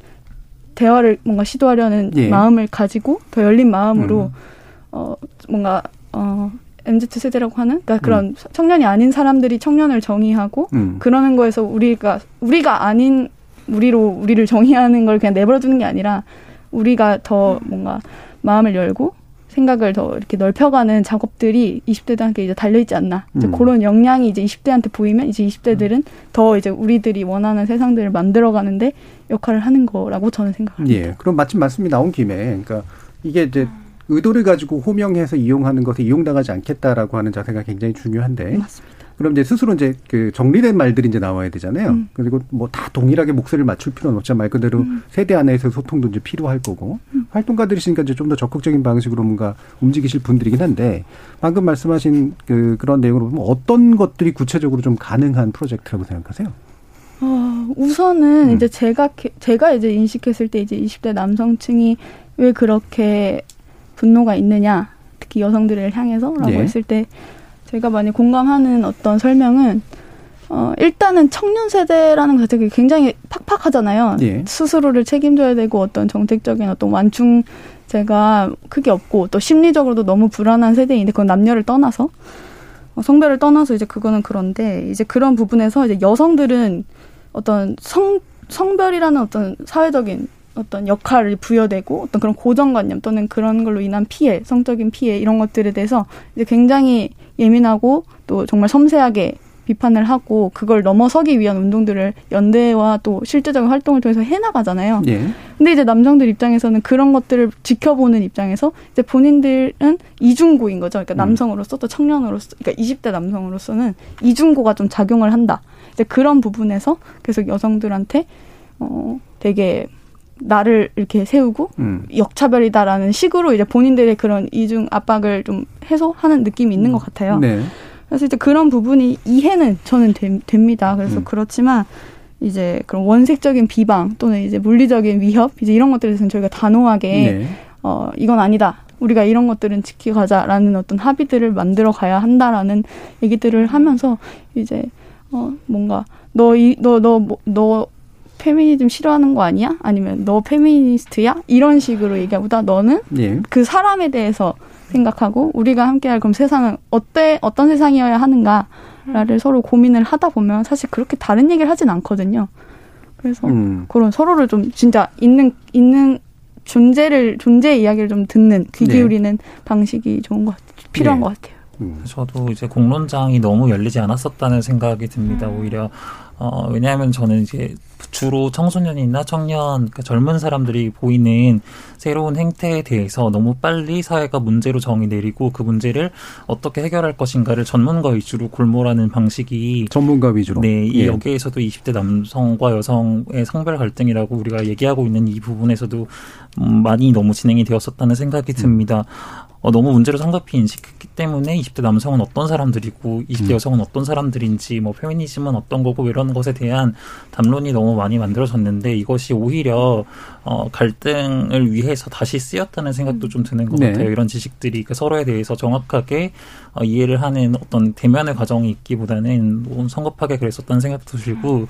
대화를 뭔가 시도하려는 예. 마음을 가지고 더 열린 마음으로 음. 어 뭔가 어 MZ 세대라고 하는 그러니까 그런 음. 청년이 아닌 사람들이 청년을 정의하고 음. 그러는 거에서 우리가 우리가 아닌 우리로 우리를 정의하는 걸 그냥 내버려 두는 게 아니라 우리가 더 뭔가 마음을 열고 생각을 더 이렇게 넓혀가는 작업들이 20대들한테 이제 달려있지 않나. 이제 음. 그런 역량이 이제 20대한테 보이면 이제 20대들은 음. 더 이제 우리들이 원하는 세상들을 만들어가는데 역할을 하는 거라고 저는 생각합니다. 예. 그럼 마침 말씀이 나온 김에, 그러니까 이게 이제 의도를 가지고 호명해서 이용하는 것에 이용당하지 않겠다라고 하는 자세가 굉장히 중요한데. 맞습니다. 그럼 이제 스스로 이제 그 정리된 말들이 이제 나와야 되잖아요. 음. 그리고 뭐 다 동일하게 목소리를 맞출 필요는 없잖아요. 말 그대로 음. 세대 안에서 소통도 이제 필요할 거고 음. 활동가들이시니까 이제 좀 더 적극적인 방식으로 뭔가 움직이실 분들이긴 한데 방금 말씀하신 그 그런 내용으로 보면 어떤 것들이 구체적으로 좀 가능한 프로젝트라고 생각하세요? 어, 우선은 음. 이제 제가 제가 이제 인식했을 때 이제 20대 남성층이 왜 그렇게 분노가 있느냐 특히 여성들을 향해서라고 예. 했을 때 제가 많이 공감하는 어떤 설명은 어, 일단은 청년 세대라는 것 자체가 굉장히 팍팍하잖아요. 예. 스스로를 책임져야 되고 어떤 정책적인 어떤 완충제가 크게 없고 또 심리적으로도 너무 불안한 세대인데 그건 남녀를 떠나서 어, 성별을 떠나서 이제 그거는 그런데 이제 그런 부분에서 이제 여성들은 어떤 성 성별이라는 어떤 사회적인 어떤 역할을 부여되고 어떤 그런 고정관념 또는 그런 걸로 인한 피해, 성적인 피해 이런 것들에 대해서 이제 굉장히 예민하고 또 정말 섬세하게 비판을 하고 그걸 넘어서기 위한 운동들을 연대와 또 실제적인 활동을 통해서 해나가잖아요. 예. 근데 이제 남성들 입장에서는 그런 것들을 지켜보는 입장에서 이제 본인들은 이중고인 거죠. 그러니까 음. 남성으로서 또 청년으로서, 그러니까 20대 남성으로서는 이중고가 좀 작용을 한다. 이제 그런 부분에서 계속 여성들한테 어 되게 나를 이렇게 세우고 음. 역차별이다라는 식으로 이제 본인들의 그런 이중 압박을 좀 해소하는 느낌이 있는 것 같아요. 네. 그래서 이제 그런 부분이 이해는 저는 되, 됩니다. 그래서 음. 그렇지만 이제 그런 원색적인 비방 또는 이제 물리적인 위협 이제 이런 것들에 대해서는 저희가 단호하게 네. 어 이건 아니다. 우리가 이런 것들은 지키가자라는 어떤 합의들을 만들어 가야 한다라는 얘기들을 하면서 이제 어 뭔가 너 이 너너 뭐, 너 페미니즘 싫어하는 거 아니야? 아니면 너 페미니스트야? 이런 식으로 얘기하보다 너는 예. 그 사람에 대해서 생각하고 우리가 함께할 그럼 세상은 어때 어떤 세상이어야 하는가를 서로 고민을 하다 보면 사실 그렇게 다른 얘기를 하진 않거든요. 그래서 음. 그런 서로를 좀 진짜 있는 있는 존재를 존재의 이야기를 좀 듣는 귀 네. 기울이는 네. 방식이 좋은 것 필요한 네. 것 같아요. 음. 저도 이제 공론장이 너무 열리지 않았었다는 생각이 듭니다. 음. 오히려 어, 왜냐하면 저는 이제 주로 청소년이나 청년, 그러니까 젊은 사람들이 보이는 새로운 행태에 대해서 너무 빨리 사회가 문제로 정의 내리고 그 문제를 어떻게 해결할 것인가를 전문가 위주로 골몰하는 방식이 전문가 위주로. 네, 이 예. 여기에서도 20대 남성과 여성의 성별 갈등이라고 우리가 얘기하고 있는 이 부분에서도 음, 많이 너무 진행이 되었었다는 생각이 듭니다. 어, 너무 문제로 성급히 인식했기 때문에 20대 남성은 어떤 사람들이고 20대 음. 여성은 어떤 사람들인지 뭐 페미니즘은 어떤 거고 이런 것에 대한 담론이 너무 많이 만들어졌는데 이것이 오히려 어, 갈등을 위해서 다시 쓰였다는 생각도 좀 드는 것 네. 같아요. 이런 지식들이 그 서로에 대해서 정확하게 어, 이해를 하는 어떤 대면의 과정이 있기보다는 너무 성급하게 그랬었다는 생각도 들고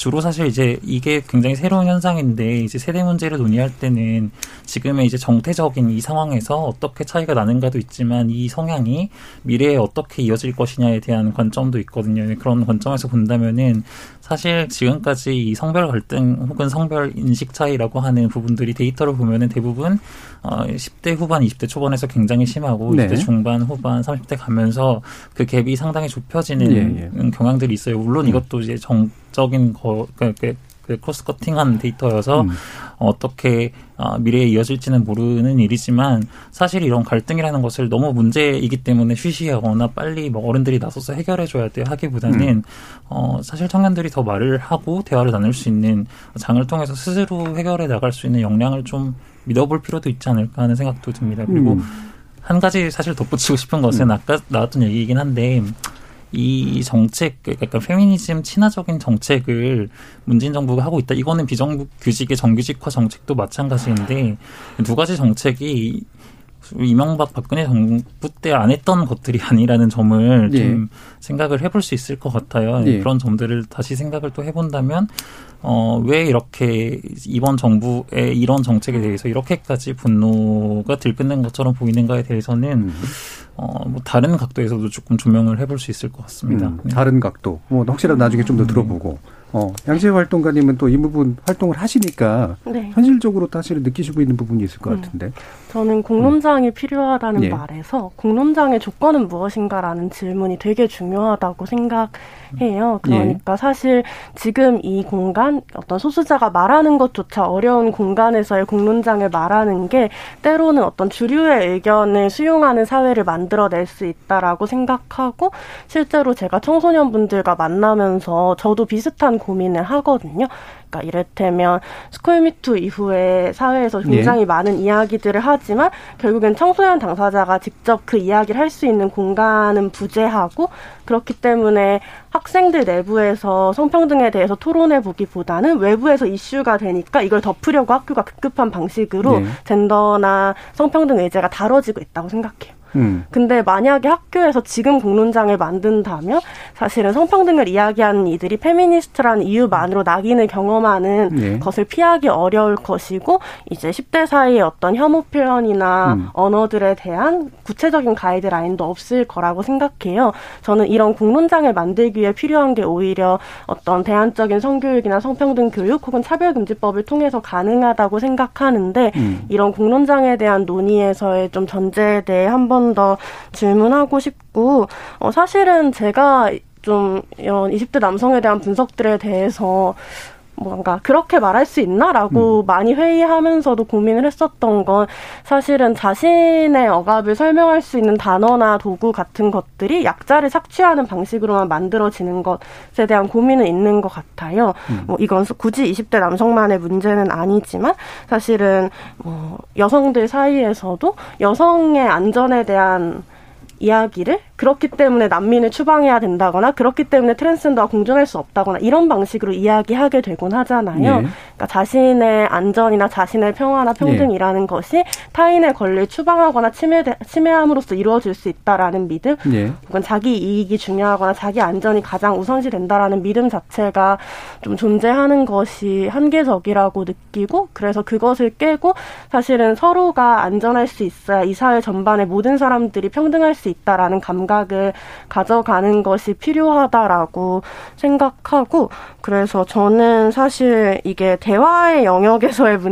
주로 사실 이제 이게 굉장히 새로운 현상인데 이제 세대 문제를 논의할 때는 지금의 이제 정태적인 이 상황에서 어떻게 차이가 나는가도 있지만 이 성향이 미래에 어떻게 이어질 것이냐에 대한 관점도 있거든요. 그런 관점에서 본다면은 사실 지금까지 이 성별 갈등 혹은 성별 인식 차이라고 하는 부분들이 데이터를 보면은 대부분 어 10대 후반, 20대 초반에서 굉장히 심하고 네. 20대 중반, 후반, 30대 가면서 그 갭이 상당히 좁혀지는 예, 예. 경향들이 있어요. 물론 음. 이것도 이제 정적인 거, 그, 그, 그 코스 커팅한 데이터여서 음. 어떻게 어, 미래에 이어질지는 모르는 일이지만 사실 이런 갈등이라는 것을 너무 문제이기 때문에 쉬쉬하거나 빨리 뭐 어른들이 나서서 해결해줘야 돼 하기보다는 음. 어, 사실 청년들이 더 말을 하고 대화를 나눌 수 있는 장을 통해서 스스로 해결해 나갈 수 있는 역량을 좀 믿어볼 필요도 있지 않을까 하는 생각도 듭니다. 그리고 음. 한 가지 사실 덧붙이고 싶은 것은 음. 아까 나왔던 얘기이긴 한데 이 정책, 그러니까 페미니즘 친화적인 정책을 문재인 정부가 하고 있다. 이거는 비정규직의 정규직화 정책도 마찬가지인데 두 가지 정책이 이명박 박근혜 정부 때 안 했던 것들이 아니라는 점을 예. 좀 생각을 해볼 수 있을 것 같아요. 예. 그런 점들을 다시 생각을 또 해본다면 어, 왜 이렇게 이번 정부의 이런 정책에 대해서 이렇게까지 분노가 들끓는 것처럼 보이는가에 대해서는 음. 어, 뭐 다른 각도에서도 조금 조명을 해볼 수 있을 것 같습니다. 음, 네. 다른 각도. 뭐 혹시라도 나중에 좀 더 들어보고. 어, 양재 활동가님은 또 이 부분 활동을 하시니까 네. 현실적으로 사실은 느끼시고 있는 부분이 있을 것 음. 같은데. 저는 공론장이 음. 필요하다는 예. 말에서 공론장의 조건은 무엇인가라는 질문이 되게 중요하다고 생각해요. 그러니까 예. 사실 지금 이 공간 어떤 소수자가 말하는 것조차 어려운 공간에서의 공론장을 말하는 게 때로는 어떤 주류의 의견을 수용하는 사회를 만들어낼 수 있다라고 생각하고 실제로 제가 청소년분들과 만나면서 저도 비슷한 고민을 하거든요. 그러니까 이를테면 스쿨미투 이후에 사회에서 굉장히 네. 많은 이야기들을 하지만 결국엔 청소년 당사자가 직접 그 이야기를 할 수 있는 공간은 부재하고 그렇기 때문에 학생들 내부에서 성평등에 대해서 토론해 보기보다는 외부에서 이슈가 되니까 이걸 덮으려고 학교가 급급한 방식으로 네. 젠더나 성평등 의제가 다뤄지고 있다고 생각해요. 음. 근데 만약에 학교에서 지금 공론장을 만든다면 사실은 성평등을 이야기하는 이들이 페미니스트라는 이유만으로 낙인을 경험하는 네. 것을 피하기 어려울 것이고 이제 10대 사이의 어떤 혐오 표현이나 음. 언어들에 대한 구체적인 가이드라인도 없을 거라고 생각해요. 저는 이런 공론장을 만들기 위해 필요한 게 오히려 어떤 대안적인 성교육이나 성평등 교육 혹은 차별금지법을 통해서 가능하다고 생각하는데 음. 이런 공론장에 대한 논의에서의 좀 전제에 대해 한번 더 질문하고 싶고 어, 사실은 제가 좀 이런 20대 남성에 대한 분석들에 대해서 뭔가 그렇게 말할 수 있나라고 음. 많이 회의하면서도 고민을 했었던 건 사실은 자신의 억압을 설명할 수 있는 단어나 도구 같은 것들이 약자를 착취하는 방식으로만 만들어지는 것에 대한 고민은 있는 것 같아요. 음. 뭐 이건 굳이 20대 남성만의 문제는 아니지만 사실은 뭐 여성들 사이에서도 여성의 안전에 대한 이야기를 그렇기 때문에 난민을 추방해야 된다거나 그렇기 때문에 트랜스젠더와 공존할 수 없다거나 이런 방식으로 이야기하게 되곤 하잖아요. 네. 그러니까 자신의 안전이나 자신의 평화나 평등이라는 네. 것이 타인의 권리를 추방하거나 침해 침해함으로써 이루어질 수 있다라는 믿음, 네. 혹은 자기 이익이 중요하거나 자기 안전이 가장 우선시 된다라는 믿음 자체가 좀 존재하는 것이 한계적이라고 느끼고 그래서 그것을 깨고 사실은 서로가 안전할 수 있어야 이 사회 전반의 모든 사람들이 평등할 수 있다라는 감각을 가져가는 것이 필요하다라고 생각하고 그래서 저는 사실 이게 대화의 영역에서의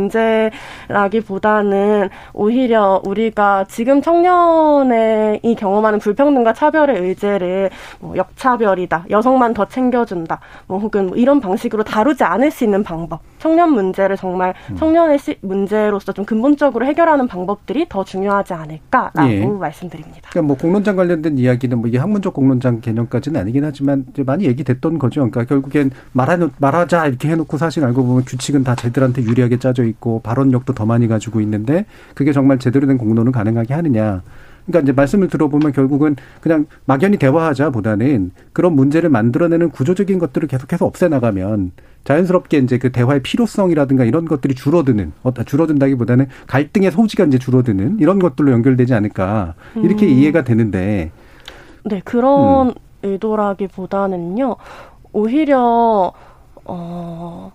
문제라기보다는 오히려 우리가 지금 청년의 이 경험하는 불평등과 차별의 의제를 뭐 역차별이다, 여성만 더 챙겨준다, 뭐 혹은 뭐 이런 방식으로 다루지 않을 수 있는 방법, 청년 문제를 정말 음. 청년의 시, 문제로서 좀 근본적으로 해결하는 방법들이 더 중요하지 않을까라고 예. 말씀드립니다. 그러니까 뭐 공론장 관련된 이야기는 뭐 이게 학문적 공론장 개념까지는 아니긴 하지만 이제 많이 얘기됐던 거죠. 그러니까 결국엔 말하 말하자 이렇게 해놓고 사실 알고 보면 규칙은 다 쟤들한테 유리하게 짜져 있고 발언력도 더 많이 가지고 있는데 그게 정말 제대로 된 공론을 가능하게 하느냐. 그러니까 이제 말씀을 들어보면 결국은 그냥 막연히 대화하자보다는 그런 문제를 만들어내는 구조적인 것들을 계속해서 없애나가면 자연스럽게 이제 그 대화의 필요성이라든가 이런 것들이 줄어드는, 어, 줄어든다기보다는 갈등의 소지가 이제 줄어드는 이런 것들로 연결되지 않을까 이렇게 음. 이해가 되는데. 네, 그런 음. 의도라기보다는요, 오히려, 어,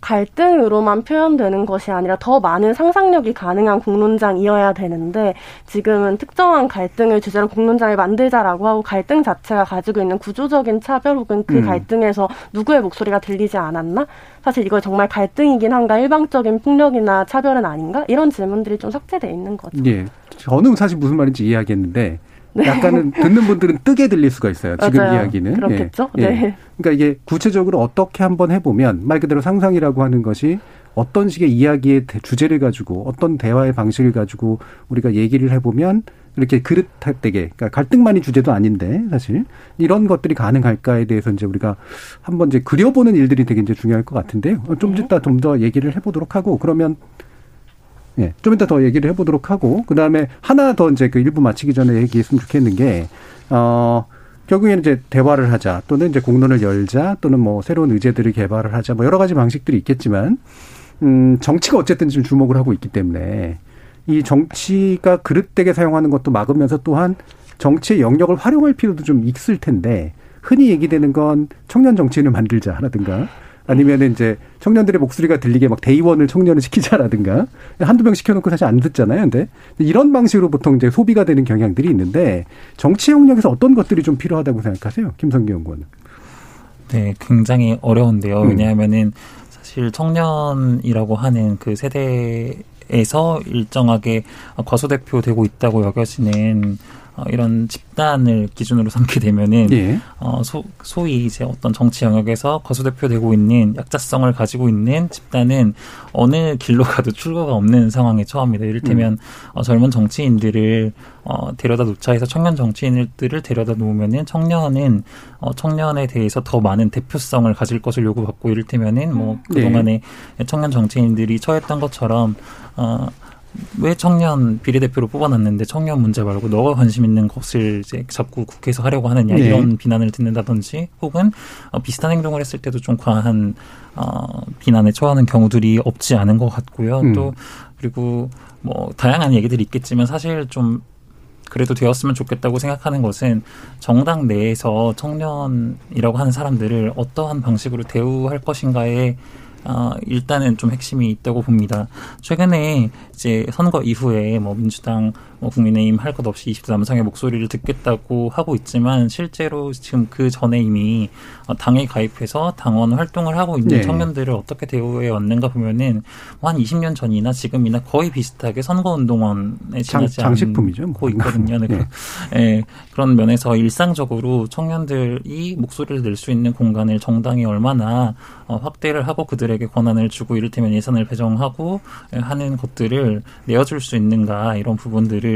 갈등으로만 표현되는 것이 아니라 더 많은 상상력이 가능한 공론장이어야 되는데 지금은 특정한 갈등을 주제로 공론장을 만들자라고 하고 갈등 자체가 가지고 있는 구조적인 차별 혹은 그 음. 갈등에서 누구의 목소리가 들리지 않았나? 사실 이거 정말 갈등이긴 한가? 일방적인 폭력이나 차별은 아닌가? 이런 질문들이 좀 삭제돼 있는 거죠. 예. 저는 사실 무슨 말인지 이해하겠는데 네. 약간은 듣는 분들은 뜨게 들릴 수가 있어요. 지금 맞아요. 이야기는. 그렇겠죠. 예. 네. 그러니까 이게 구체적으로 어떻게 한번 해보면 말 그대로 상상이라고 하는 것이 어떤 식의 이야기의 주제를 가지고 어떤 대화의 방식을 가지고 우리가 얘기를 해보면 이렇게 그릇되게 그러니까 갈등만이 주제도 아닌데 사실 이런 것들이 가능할까에 대해서 이제 우리가 한번 이제 그려보는 일들이 되게 이제 중요할 것 같은데요. 좀 네. 이따 좀 더 얘기를 해보도록 하고 그러면 예, 좀 이따 더 얘기를 해보도록 하고 그 다음에 하나 더 이제 그 일부 마치기 전에 얘기했으면 좋겠는 게 어. 결국에는 이제 대화를 하자 또는 이제 공론을 열자 또는 뭐 새로운 의제들을 개발을 하자 뭐 여러 가지 방식들이 있겠지만 음 정치가 어쨌든 지금 주목을 하고 있기 때문에 이 정치가 그릇되게 사용하는 것도 막으면서 또한 정치의 영역을 활용할 필요도 좀 있을 텐데 흔히 얘기되는 건 청년 정치인을 만들자라든가 아니면 이제 청년들의 목소리가 들리게 막 대의원을 청년을 시키자라든가 한두 명 시켜놓고 사실 안 듣잖아요. 근데 이런 방식으로 보통 이제 소비가 되는 경향들이 있는데 정치 영역에서 어떤 것들이 좀 필요하다고 생각하세요? 김성기 연구원은. 네, 굉장히 어려운데요. 음. 왜냐하면은 사실 청년이라고 하는 그 세대에서 일정하게 과소대표되고 있다고 여겨지는 어, 이런 집단을 기준으로 삼게 되면은 예. 어, 소, 소위 이제 어떤 정치 영역에서 거수대표되고 있는 약자성을 가지고 있는 집단은 어느 길로 가도 출구가 없는 상황에 처합니다. 이를테면 음. 어, 젊은 정치인들을 어, 데려다 놓자 해서 청년 정치인들을 데려다 놓으면은 청년은 어, 청년에 대해서 더 많은 대표성을 가질 것을 요구받고 이를테면은 뭐 음. 그동안에 네. 청년 정치인들이 처했던 것처럼 어, 왜 청년 비례대표로 뽑아놨는데 청년 문제 말고 너가 관심 있는 것을 이제 자꾸 국회에서 하려고 하느냐 네. 이런 비난을 듣는다든지 혹은 어, 비슷한 행동을 했을 때도 좀 과한 어, 비난에 처하는 경우들이 없지 않은 것 같고요. 음. 또 그리고 뭐 다양한 얘기들이 있겠지만 사실 좀 그래도 되었으면 좋겠다고 생각하는 것은 정당 내에서 청년이라고 하는 사람들을 어떠한 방식으로 대우할 것인가에 어, 일단은 좀 핵심이 있다고 봅니다. 최근에 이제 선거 이후에 뭐 민주당, 뭐 국민의힘 할 것 없이 20대 남성의 목소리를 듣겠다고 하고 있지만 실제로 지금 그 전에 이미 어, 당에 가입해서 당원 활동을 하고 있는 네. 청년들을 어떻게 대우해 왔는가 보면은 뭐한 20년 전이나 지금이나 거의 비슷하게 선거운동원에 지나지 장, 장식품이죠. 않고 있거든요. 네. 네. 네. 그런 면에서 일상적으로 청년들이 목소리를 낼 수 있는 공간을 정당이 얼마나 어, 확대를 하고 그들에게 권한을 주고 이를테면 예산을 배정하고 하는 것들을 내어줄 수 있는가 이런 부분들을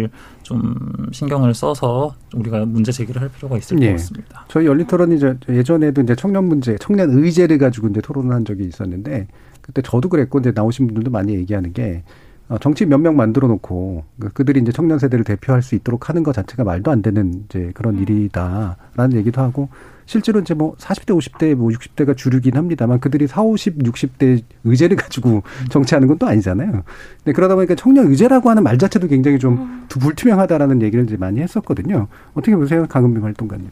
좀 신경을 써서 우리가 문제 제기를 할 필요가 있을 예. 것 같습니다. 저희 열린 토론이 예전에도 이제 청년 문제, 청년 의제를 가지고 이제 토론을 한 적이 있었는데 그때 저도 그랬고 이제 나오신 분들도 많이 얘기하는 게 어, 정치 몇 명 만들어 놓고 그, 그들이 이제 청년 세대를 대표할 수 있도록 하는 것 자체가 말도 안 되는 이제 그런 음. 일이다라는 얘기도 하고 실제로 이제 뭐 40대, 50대, 뭐 60대가 주류긴 합니다만 그들이 4, 50, 60대 의제를 가지고 정치하는 건 또 아니잖아요. 근데 그러다 보니까 청년 의제라고 하는 말 자체도 굉장히 좀 음. 불투명하다라는 얘기를 이제 많이 했었거든요. 어떻게 보세요, 강은빈 활동가님?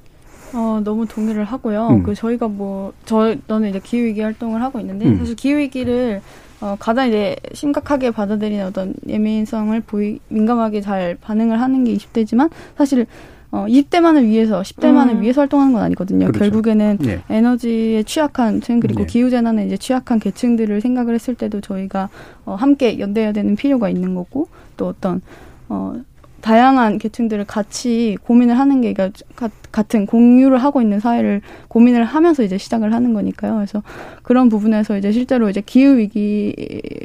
어, 너무 동의를 하고요. 음. 그 저희가 뭐, 저, 너는 이제 기후위기 활동을 하고 있는데, 음. 사실 기후위기를 어, 가장 이제 심각하게 받아들이는 어떤 예민성을 보이, 민감하게 잘 반응을 하는 게 20대지만, 사실 어, 20대만을 위해서, 10대만을 음. 위해서 활동하는 건 아니거든요. 그렇죠. 결국에는 예. 에너지에 취약한 층, 그리고 예. 기후 재난에 이제 취약한 계층들을 생각을 했을 때도 저희가 어, 함께 연대해야 되는 필요가 있는 거고, 또 어떤, 어, 다양한 계층들을 같이 고민을 하는 게 그러니까 같은 공유를 하고 있는 사회를 고민을 하면서 이제 시작을 하는 거니까요. 그래서 그런 부분에서 이제 실제로 이제 기후 위기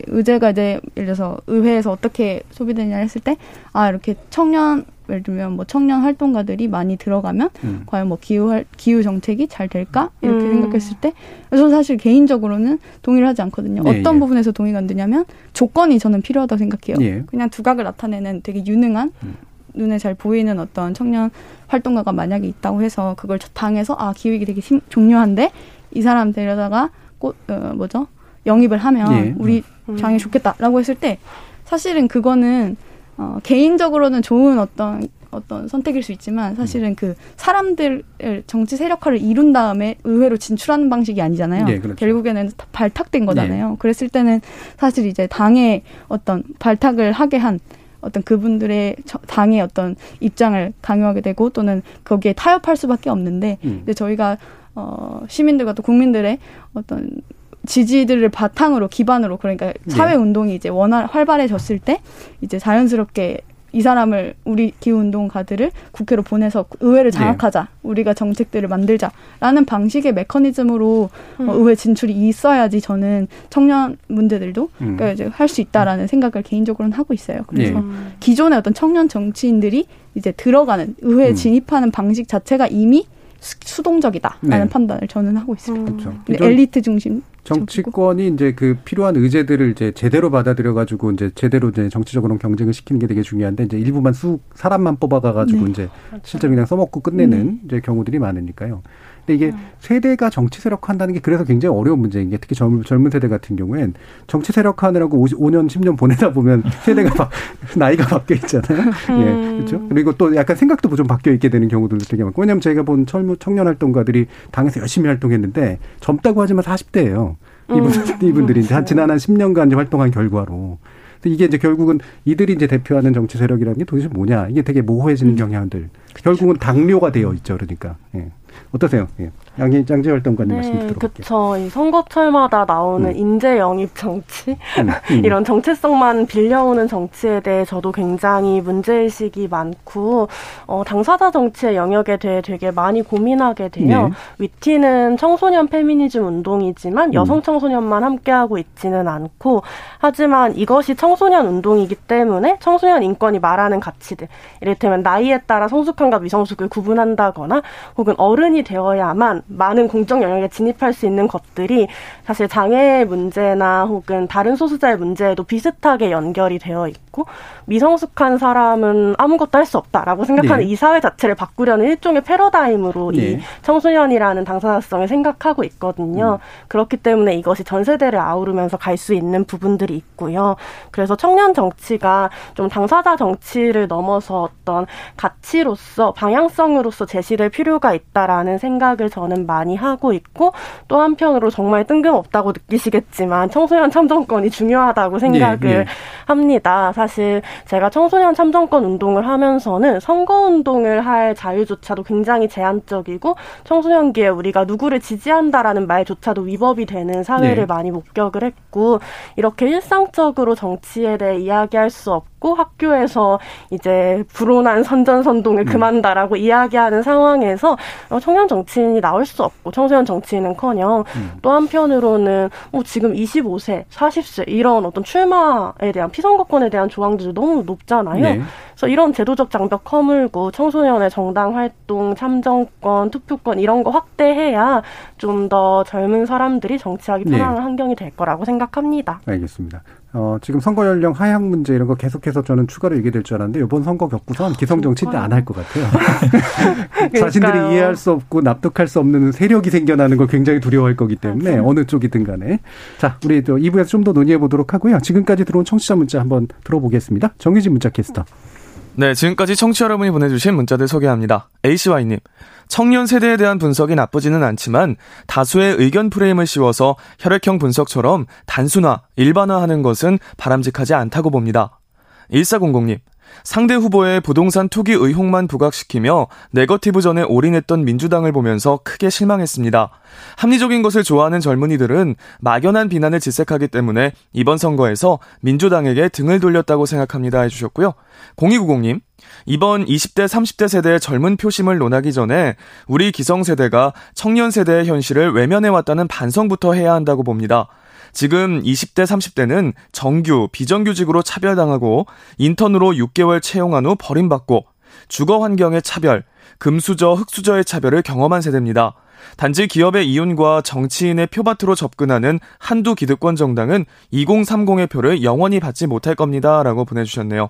의제가 이제 예를 들어서 의회에서 어떻게 소비되냐 했을 때 아 이렇게 청년 예를 들면 뭐 청년 활동가들이 많이 들어가면 음. 과연 뭐 기후 활, 기후 정책이 잘 될까 이렇게 음. 생각했을 때 저는 사실 개인적으로는 동의를 하지 않거든요. 네, 어떤 예. 부분에서 동의가 안 되냐면 조건이 저는 필요하다고 생각해요. 예. 그냥 두각을 나타내는 되게 유능한 음. 눈에 잘 보이는 어떤 청년 활동가가 만약에 있다고 해서 그걸 당해서 아 기후위기 되게 심, 중요한데 이 사람 데려다가 꽃 어, 뭐죠 영입을 하면 예. 우리 음. 장이 좋겠다라고 했을 때 사실은 그거는 어, 개인적으로는 좋은 어떤 어떤 선택일 수 있지만 사실은 그 사람들을 정치 세력화를 이룬 다음에 의회로 진출하는 방식이 아니잖아요. 네, 그렇죠. 결국에는 발탁된 거잖아요. 네. 그랬을 때는 사실 이제 당의 어떤 발탁을 하게 한 어떤 그분들의 당의 어떤 입장을 강요하게 되고 또는 거기에 타협할 수밖에 없는데 음. 근데 저희가 어 시민들과 또 국민들의 어떤 지지들을 바탕으로 기반으로 그러니까 사회 운동이 이제 원활 활발해졌을 때 이제 자연스럽게 이 사람을 우리 기후운동가들을 국회로 보내서 의회를 네. 장악하자 네. 우리가 정책들을 만들자라는 방식의 메커니즘으로 음. 어, 의회 진출이 있어야지 저는 청년 문제들도 음. 그러니까 이제 할 수 있다라는 생각을 개인적으로는 하고 있어요. 그래서 네. 기존의 어떤 청년 정치인들이 이제 들어가는 의회에 음. 진입하는 방식 자체가 이미 수동적이다라는 네. 판단을 저는 하고 있습니다. 그렇죠. 엘리트 중심 정치권이 이제 그 필요한 의제들을 이제 제대로 받아들여 가지고 이제 제대로 이제 정치적으로 경쟁을 시키는 게 되게 중요한데 이제 일부만 쑥 사람만 뽑아가 가지고 네. 이제 실제로 그냥 써먹고 끝내는 네. 이제 경우들이 많으니까요. 근데 이게 음. 세대가 정치 세력화한다는 게 그래서 굉장히 어려운 문제인 게 특히 젊은, 젊은 세대 같은 경우엔 정치 세력화하느라고 50, 5년, 10년 보내다 보면 세대가 바, 나이가 바뀌어 있잖아요. 음. 예. 그렇죠. 그리고 또 약간 생각도 좀 바뀌어 있게 되는 경우들도 되게 많고 왜냐하면 제가 본 젊은 청년 활동가들이 당에서 열심히 활동했는데 젊다고 하지만 40대예요. 이분, 음. 이분들이 이제 한 지난 한 10년간 활동한 결과로. 이게 이제 결국은 이들이 이제 대표하는 정치 세력이라는 게 도대체 뭐냐. 이게 되게 모호해지는 음. 경향들. 결국은 당뇨가 되어 있죠. 그러니까. 예. 어떠세요? 예. 양희 장재 활동가님 네, 말씀 듣도록 그렇죠. 이 선거철마다 나오는 음. 인재 영입 정치 음, 음. 이런 정체성만 빌려오는 정치에 대해 저도 굉장히 문제의식이 많고 어, 당사자 정치의 영역에 대해 되게 많이 고민하게 돼요. 네. 위티는 청소년 페미니즘 운동이지만 음. 여성 청소년만 함께하고 있지는 않고 하지만 이것이 청소년 운동이기 때문에 청소년 인권이 말하는 가치들 이를테면 나이에 따라 성숙한 성숙한가 미성숙을 구분한다거나 혹은 어른이 되어야만 많은 공적 영역에 진입할 수 있는 것들이 사실 장애 문제나 혹은 다른 소수자의 문제에도 비슷하게 연결이 되어 있고 미성숙한 사람은 아무것도 할 수 없다라고 생각하는 네. 이 사회 자체를 바꾸려는 일종의 패러다임으로 네. 이 청소년이라는 당사자성을 생각하고 있거든요. 음. 그렇기 때문에 이것이 전 세대를 아우르면서 갈 수 있는 부분들이 있고요. 그래서 청년 정치가 좀 당사자 정치를 넘어서 어떤 가치로서 방향성으로서 제시될 필요가 있다라는 생각을 저는 많이 하고 있고 또 한편으로 정말 뜬금없다고 느끼시겠지만 청소년 참정권이 중요하다고 생각을 네, 네. 합니다. 사실 제가 청소년 참정권 운동을 하면서는 선거 운동을 할 자유조차도 굉장히 제한적이고 청소년기에 우리가 누구를 지지한다라는 말조차도 위법이 되는 사회를 네. 많이 목격을 했고 이렇게 일상적으로 정치에 대해 이야기할 수 없고 학교에서 이제 불온한 선전선동을 음. 그만다라고 이야기하는 상황에서 청년 정치인이 나올 수 없고 청소년 정치인은커녕 음. 또 한편으로는 뭐 지금 25세, 40세 이런 어떤 출마에 대한 피선거권에 대한 조항들도 너무 높잖아요. 네. 그래서 이런 제도적 장벽 허물고 청소년의 정당 활동, 참정권, 투표권 이런 거 확대해야 좀 더 젊은 사람들이 정치하기 네. 편안한 네. 환경이 될 거라고 생각합니다. 알겠습니다. 어, 지금 선거 연령 하향 문제 이런 거 계속해서 저는 추가로 얘기될 줄 알았는데 이번 선거 겪고선 기성 정치인들 안할 것 같아요. 자신들이 이해할 수 없고 납득할 수 없는 세력이 생겨나는 걸 굉장히 두려워할 거기 때문에. 어느 쪽이든 간에 자 우리 또 2부에서 좀 더 논의해 보도록 하고요. 지금까지 들어온 청취자 문자 한번 들어보겠습니다. 정유진 문자 캐스터. 네, 지금까지 청취 자 여러분이 보내주신 문자들 소개합니다. ACY님, 청년 세대에 대한 분석이 나쁘지는 않지만 다수의 의견 프레임을 씌워서 혈액형 분석처럼 단순화, 일반화하는 것은 바람직하지 않다고 봅니다. 1400님, 상대 후보의 부동산 투기 의혹만 부각시키며 네거티브전에 올인했던 민주당을 보면서 크게 실망했습니다. 합리적인 것을 좋아하는 젊은이들은 막연한 비난을 질색하기 때문에 이번 선거에서 민주당에게 등을 돌렸다고 생각합니다 해주셨고요. 0290님, 이번 20대, 30대 세대의 젊은 표심을 논하기 전에 우리 기성세대가 청년 세대의 현실을 외면해왔다는 반성부터 해야 한다고 봅니다. 지금 20대, 30대는 정규, 비정규직으로 차별당하고 인턴으로 6개월 채용한 후 버림받고 주거 환경의 차별, 금수저, 흑수저의 차별을 경험한 세대입니다. 단지 기업의 이윤과 정치인의 표밭으로 접근하는 한두 기득권 정당은 2030의 표를 영원히 받지 못할 겁니다. 라고 보내주셨네요.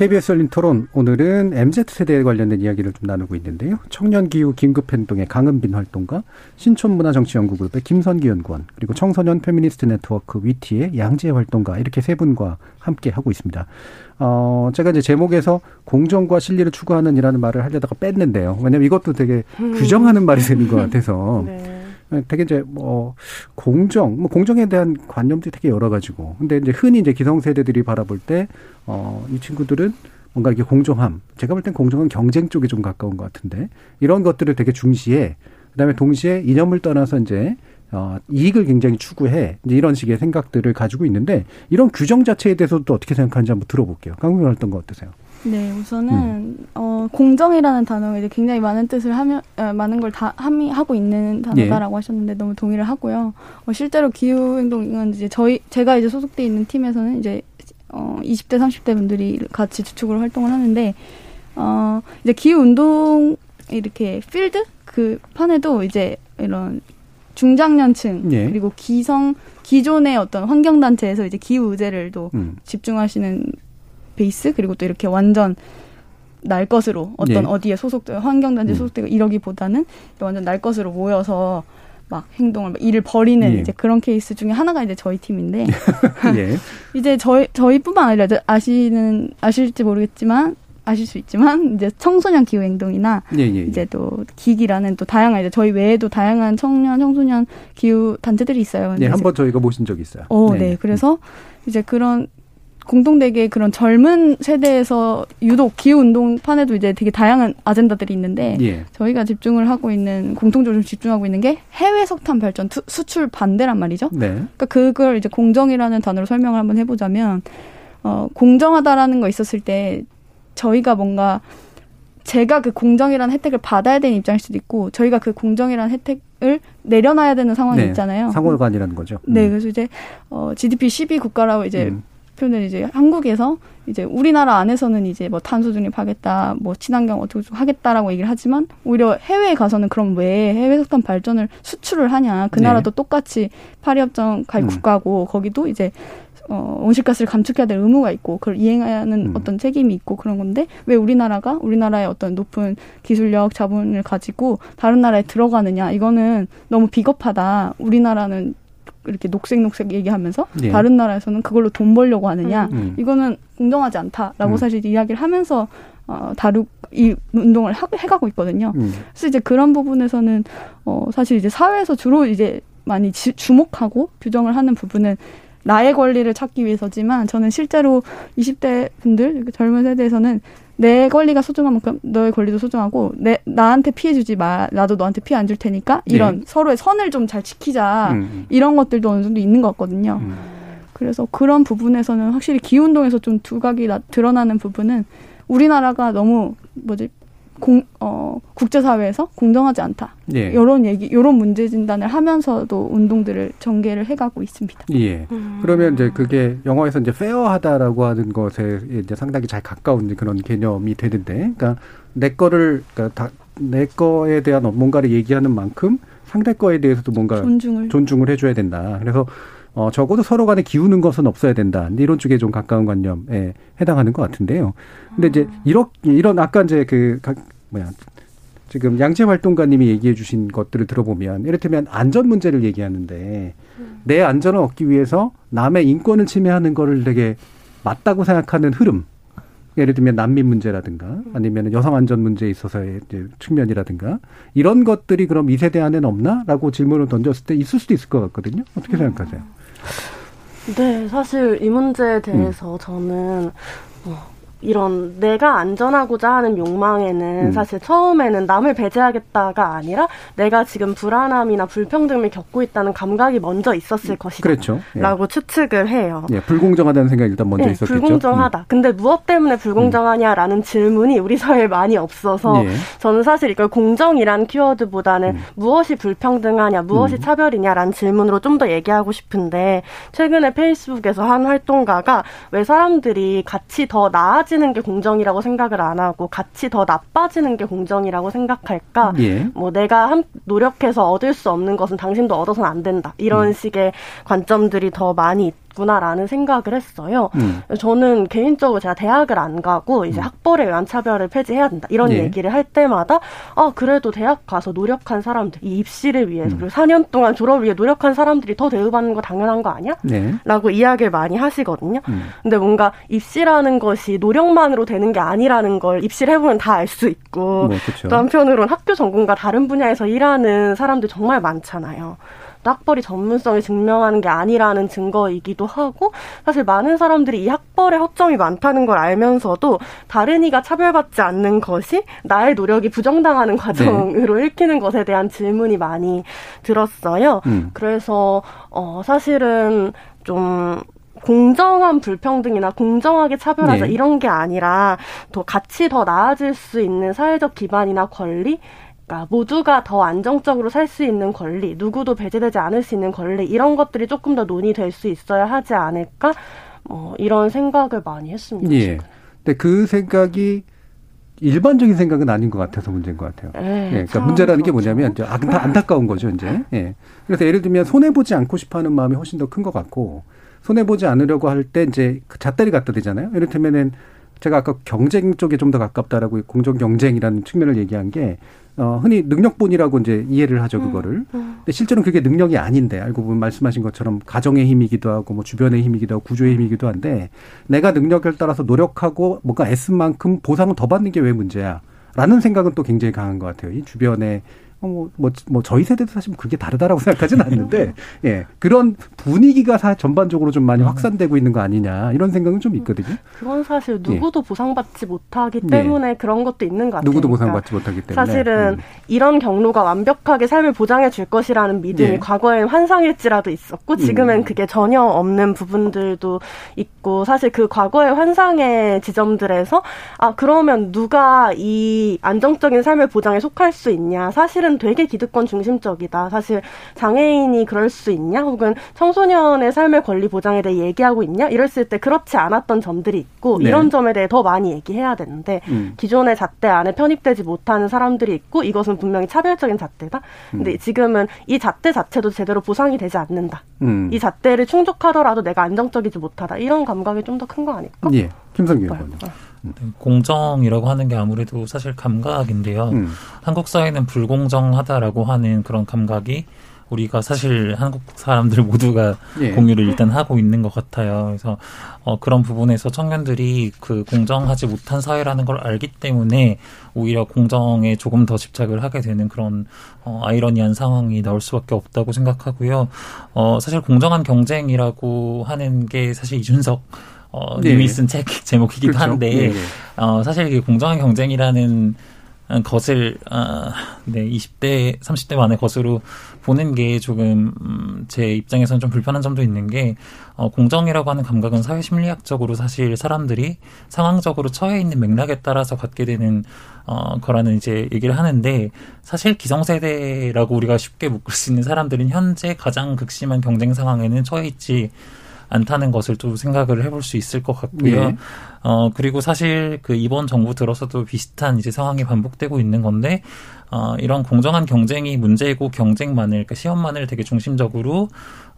KBS 열린 토론 오늘은 MZ세대에 관련된 이야기를 좀 나누고 있는데요. 청년기후 긴급행동의 강은빈 활동가, 신촌문화정치연구그룹의 김선기 연구원, 그리고 청소년 페미니스트 네트워크 위티의 양지혜 활동가 이렇게 세 분과 함께 하고 있습니다. 어, 제가 이제 제목에서 공정과 실리를 추구하는 이라는 말을 하려다가 뺐는데요. 왜냐면 이것도 되게 음. 규정하는 말이 되는 것 같아서. 네. 되게 이제 뭐 공정, 뭐 공정에 대한 관념들이 되게 여러 가지고. 근데 이제 흔히 이제 기성세대들이 바라볼 때, 어, 이 친구들은 뭔가 이렇게 공정함. 제가 볼 땐 공정은 경쟁 쪽에 좀 가까운 것 같은데, 이런 것들을 되게 중시해. 그 다음에 동시에 이념을 떠나서 이제, 어, 이익을 굉장히 추구해. 이제 이런 식의 생각들을 가지고 있는데, 이런 규정 자체에 대해서도 어떻게 생각하는지 한번 들어볼게요. 강민호 활동가 어떠세요? 네, 우선은 음. 어, 공정이라는 단어가 이제 굉장히 많은 뜻을 하면 어, 많은 걸다 함의하고 있는 단어다라고 예. 하셨는데 너무 동의를 하고요. 어, 실제로 기후 행동은 이제 저희 제가 이제 소속돼 있는 팀에서는 이제 어, 20대 30대 분들이 같이 주축으로 활동을 하는데 어, 이제 기후 운동 이렇게 필드 그 판에도 이제 이런 중장년층 예. 그리고 기성 기존의 어떤 환경 단체에서 이제 기후 의제를 또 음. 집중하시는 베이스 그리고 또 이렇게 완전 날 것으로 어떤 예. 어디에 소속되어 환경단체 음. 소속되고 이러기보다는 완전 날 것으로 모여서 막 행동을 막 일을 벌이는 예. 이제 그런 케이스 중에 하나가 이제 저희 팀인데 예. 이제 저희 저희뿐만 아니라 아시는 아실지 모르겠지만 아실 수 있지만 이제 청소년 기후 행동이나 예, 예, 예. 이제 또 기기라는 또 다양한 이제 저희 외에도 다양한 청년 청소년 기후 단체들이 있어요. 예, 근데 한번 저희가 모신 적이 있어요. 어, 네. 그래서 이제 그런 공동되게 그런 젊은 세대에서 유독 기후 운동판에도 이제 되게 다양한 아젠다들이 있는데 예. 저희가 집중을 하고 있는 공통적으로 집중하고 있는 게 해외 석탄 발전 투- 수출 반대란 말이죠. 네. 그러니까 그걸 이제 공정이라는 단어로 설명을 한번 해보자면 어, 공정하다라는 거 있었을 때 저희가 뭔가 제가 그 공정이라는 혜택을 받아야 되는 입장일 수도 있고 저희가 그 공정이라는 혜택을 내려놔야 되는 상황이 네. 있잖아요. 상호간이라는 거죠. 네, 음. 그래서 이제 어, GDP 10위 국가라고 이제 음. 표현을 이제 한국에서 이제 우리나라 안에서는 이제 뭐 탄소 중립하겠다, 뭐 친환경 어떻게 하겠다라고 얘기를 하지만 오히려 해외에 가서는 그럼 왜 해외 석탄 발전을 수출을 하냐? 그 네. 나라도 똑같이 파리 협정 가입 음. 국가고 거기도 이제 어, 온실가스를 감축해야 될 의무가 있고 그걸 이행하는 음. 어떤 책임이 있고 그런 건데 왜 우리나라가 우리나라의 어떤 높은 기술력 자본을 가지고 다른 나라에 들어가느냐 이거는 너무 비겁하다 우리나라는 이렇게 녹색 녹색 얘기하면서 예. 다른 나라에서는 그걸로 돈 벌려고 하느냐 음. 이거는 공정하지 않다라고 음. 사실 이야기를 하면서 어, 다루 이 운동을 하, 해가고 있거든요. 음. 그래서 이제 그런 부분에서는 어 사실 이제 사회에서 주로 이제 많이 지, 주목하고 규정을 하는 부분은 나의 권리를 찾기 위해서지만 저는 실제로 20대 분들 젊은 세대에서는 내 권리가 소중한 만큼 너의 권리도 소중하고 내 나한테 피해 주지 마 나도 너한테 피해 안 줄 테니까 이런 네. 서로의 선을 좀 잘 지키자 음. 이런 것들도 어느 정도 있는 것 같거든요. 음. 그래서 그런 부분에서는 확실히 기운동에서 좀 두각이 나, 드러나는 부분은 우리나라가 너무 뭐지 공, 어, 국제사회에서 공정하지 않다. 예. 이런 얘기, 이런 문제 진단을 하면서도 운동들을 전개를 해가고 있습니다. 예. 그러면 이제 그게 영어에서 이제 페어하다라고 하는 것에 이제 상당히 잘 가까운 그런 개념이 되는데, 그러니까 내 거를 그러니까 다, 내 거에 대한 뭔가를 얘기하는 만큼 상대 거에 대해서도 뭔가 존중을. 존중을 해줘야 된다. 그래서 어 적어도 서로 간에 기우는 것은 없어야 된다. 이런 쪽에 좀 가까운 관념에 해당하는 것 같은데요. 근데 이제 이런 이런 아까 이제 그 각- 뭐야 지금 양재 활동가님이 얘기해 주신 것들을 들어보면 이를테면 안전 문제를 얘기하는데 내 안전을 얻기 위해서 남의 인권을 침해하는 거를 되게 맞다고 생각하는 흐름. 예를 들면 난민 문제라든가 아니면 여성 안전 문제에 있어서의 측면이라든가 이런 것들이 그럼 이 세대 안에는 없나라고 질문을 던졌을 때 있을 수도 있을 것 같거든요. 어떻게 생각하세요? 네, 사실 이 문제에 대해서 저는 어, 이런 내가 안전하고자 하는 욕망에는 음. 사실 처음에는 남을 배제하겠다가 아니라 내가 지금 불안함이나 불평등을 겪고 있다는 감각이 먼저 있었을 것이다. 그렇죠. 예. 라고 추측을 해요. 예, 불공정하다는 생각이 일단 먼저 네, 있었겠죠. 음. 불공정하다. 근데 무엇 때문에 불공정하냐라는 질문이 우리 사회에 많이 없어서 예. 저는 사실 이걸 공정이란 키워드보다는 음. 무엇이 불평등하냐, 무엇이 음. 차별이냐라는 질문으로 좀 더 얘기하고 싶은데 최근에 페이스북에서 한 활동가가 왜 사람들이 같이 더 나아지 는 게 공정이라고 생각을 안 하고 같이 더 나빠지는 게 공정이라고 생각할까? 예. 뭐 내가 한 노력해서 얻을 수 없는 것은 당신도 얻어서는 안 된다. 이런 음. 식의 관점들이 더 많이 있 구나라는 생각을 했어요. 음. 저는 개인적으로 제가 대학을 안 가고 이제 학벌에 의한 차별을 폐지해야 된다 이런 예. 얘기를 할 때마다 아 그래도 대학 가서 노력한 사람들 이 입시를 위해서 음. 그리고 4년 동안 졸업을 위해 노력한 사람들이 더 대우받는 거 당연한 거 아니야? 네. 라고 이야기를 많이 하시거든요. 음. 근데 뭔가 입시라는 것이 노력만으로 되는 게 아니라는 걸 입시를 해보면 다 알 수 있고 뭐. 또 한편으로는 학교 전공과 다른 분야에서 일하는 사람들 정말 많잖아요. 또 학벌이 전문성을 증명하는 게 아니라는 증거이기도 하고 사실 많은 사람들이 이 학벌의 허점이 많다는 걸 알면서도 다른 이가 차별받지 않는 것이 나의 노력이 부정당하는 과정으로 읽히는 것에 대한 질문이 많이 들었어요. 음. 그래서 어 사실은 좀 공정한 불평등이나 공정하게 차별하자 네. 이런 게 아니라 더 같이 더 나아질 수 있는 사회적 기반이나 권리 그러니까 모두가 더 안정적으로 살 수 있는 권리, 누구도 배제되지 않을 수 있는 권리 이런 것들이 조금 더 논의될 수 있어야 하지 않을까? 뭐 이런 생각을 많이 했습니다. 예. 근데 그 생각이 일반적인 생각은 아닌 것 같아서 문제인 것 같아요. 네, 예, 그러니까 참 문제라는 게 그렇죠. 뭐냐면 이제 안타, 안타 까운 거죠, 이제. 예. 그래서 예를 들면 손해 보지 않고 싶어하는 마음이 훨씬 더 큰 것 같고 손해 보지 않으려고 할 때 이제 그 잣다리 갖다 대잖아요. 이를테면은 제가 아까 경쟁 쪽에 좀 더 가깝다라고 공정 경쟁이라는 측면을 얘기한 게 어, 흔히 능력본이라고 이제 이해를 하죠, 그거를. 음, 음. 근데 실제로는 그게 능력이 아닌데, 알고 보면 말씀하신 것처럼 가정의 힘이기도 하고, 뭐 주변의 힘이기도 하고, 구조의 힘이기도 한데, 내가 능력을 따라서 노력하고 뭔가 애쓴 만큼 보상을 더 받는 게 왜 문제야? 라는 생각은 또 굉장히 강한 것 같아요. 이 주변에 어, 뭐, 뭐, 뭐, 저희 세대도 사실 그게 다르다라고 생각하지는 않는데, 예. 그런 분위기가 사, 전반적으로 좀 많이 확산되고 있는 거 아니냐, 이런 생각은 좀 있거든요. 그건 사실 예. 누구도 예. 보상받지 못하기 때문에 예. 그런 것도 있는 것 같아요. 누구도 보상받지 못하기 때문에. 사실은 음. 이런 경로가 완벽하게 삶을 보장해 줄 것이라는 믿음이 예. 과거엔 환상일지라도 있었고, 지금은 음. 그게 전혀 없는 부분들도 있고, 사실 그 과거의 환상의 지점들에서, 아, 그러면 누가 이 안정적인 삶의 보장에 속할 수 있냐. 사실은 사실은 되게 기득권 중심적이다. 사실 장애인이 그럴 수 있냐? 혹은 청 소년의 삶의 권리 보장에 대해 얘기하고 있냐? 이랬을 때 그렇지 않았던 점들이 있고 네. 이런 점에 대해 더 많이 얘기해야 되는데 음. 기존의 잣대 안에 편입되지 못하는 사람들이 있고 이것은 분명히 차별적인 잣대다. 근데 음. 지금은 이 잣대 자체도 제대로 보상이 되지 않는다. 음. 이 잣대를 충족하더라도 내가 안정적이지 못하다. 이런 감각이 좀 더 큰 거 아닐까? 예. 김성규 의원님. 네, 공정이라고 하는 게 아무래도 사실 감각인데요. 음. 한국 사회는 불공정하다라고 하는 그런 감각이 우리가 사실 한국 사람들 모두가 예. 공유를 일단 하고 있는 것 같아요. 그래서 어, 그런 부분에서 청년들이 그 공정하지 못한 사회라는 걸 알기 때문에 오히려 공정에 조금 더 집착을 하게 되는 그런 어, 아이러니한 상황이 나올 수밖에 없다고 생각하고요. 어, 사실 공정한 경쟁이라고 하는 게 사실 이준석 어, 네. 님이 쓴 책 제목이기도 그렇죠. 한데 네. 어, 사실 이게 공정한 경쟁이라는 것을 어, 네 20대 30대 만의 것으로 보는 게 조금 음, 제 입장에서는 좀 불편한 점도 있는 게 어, 공정이라고 하는 감각은 사회 심리학적으로 사실 사람들이 상황적으로 처해 있는 맥락에 따라서 갖게 되는 어, 거라는 이제 얘기를 하는데 사실 기성세대라고 우리가 쉽게 묶을 수 있는 사람들은 현재 가장 극심한 경쟁 상황에는 처해 있지 않다는 것을 또 생각을 해볼 수 있을 것 같고요. 네. 어, 그리고 사실 그 이번 정부 들어서도 비슷한 이제 상황이 반복되고 있는 건데, 어, 이런 공정한 경쟁이 문제고 경쟁만을, 그러니까 시험만을 되게 중심적으로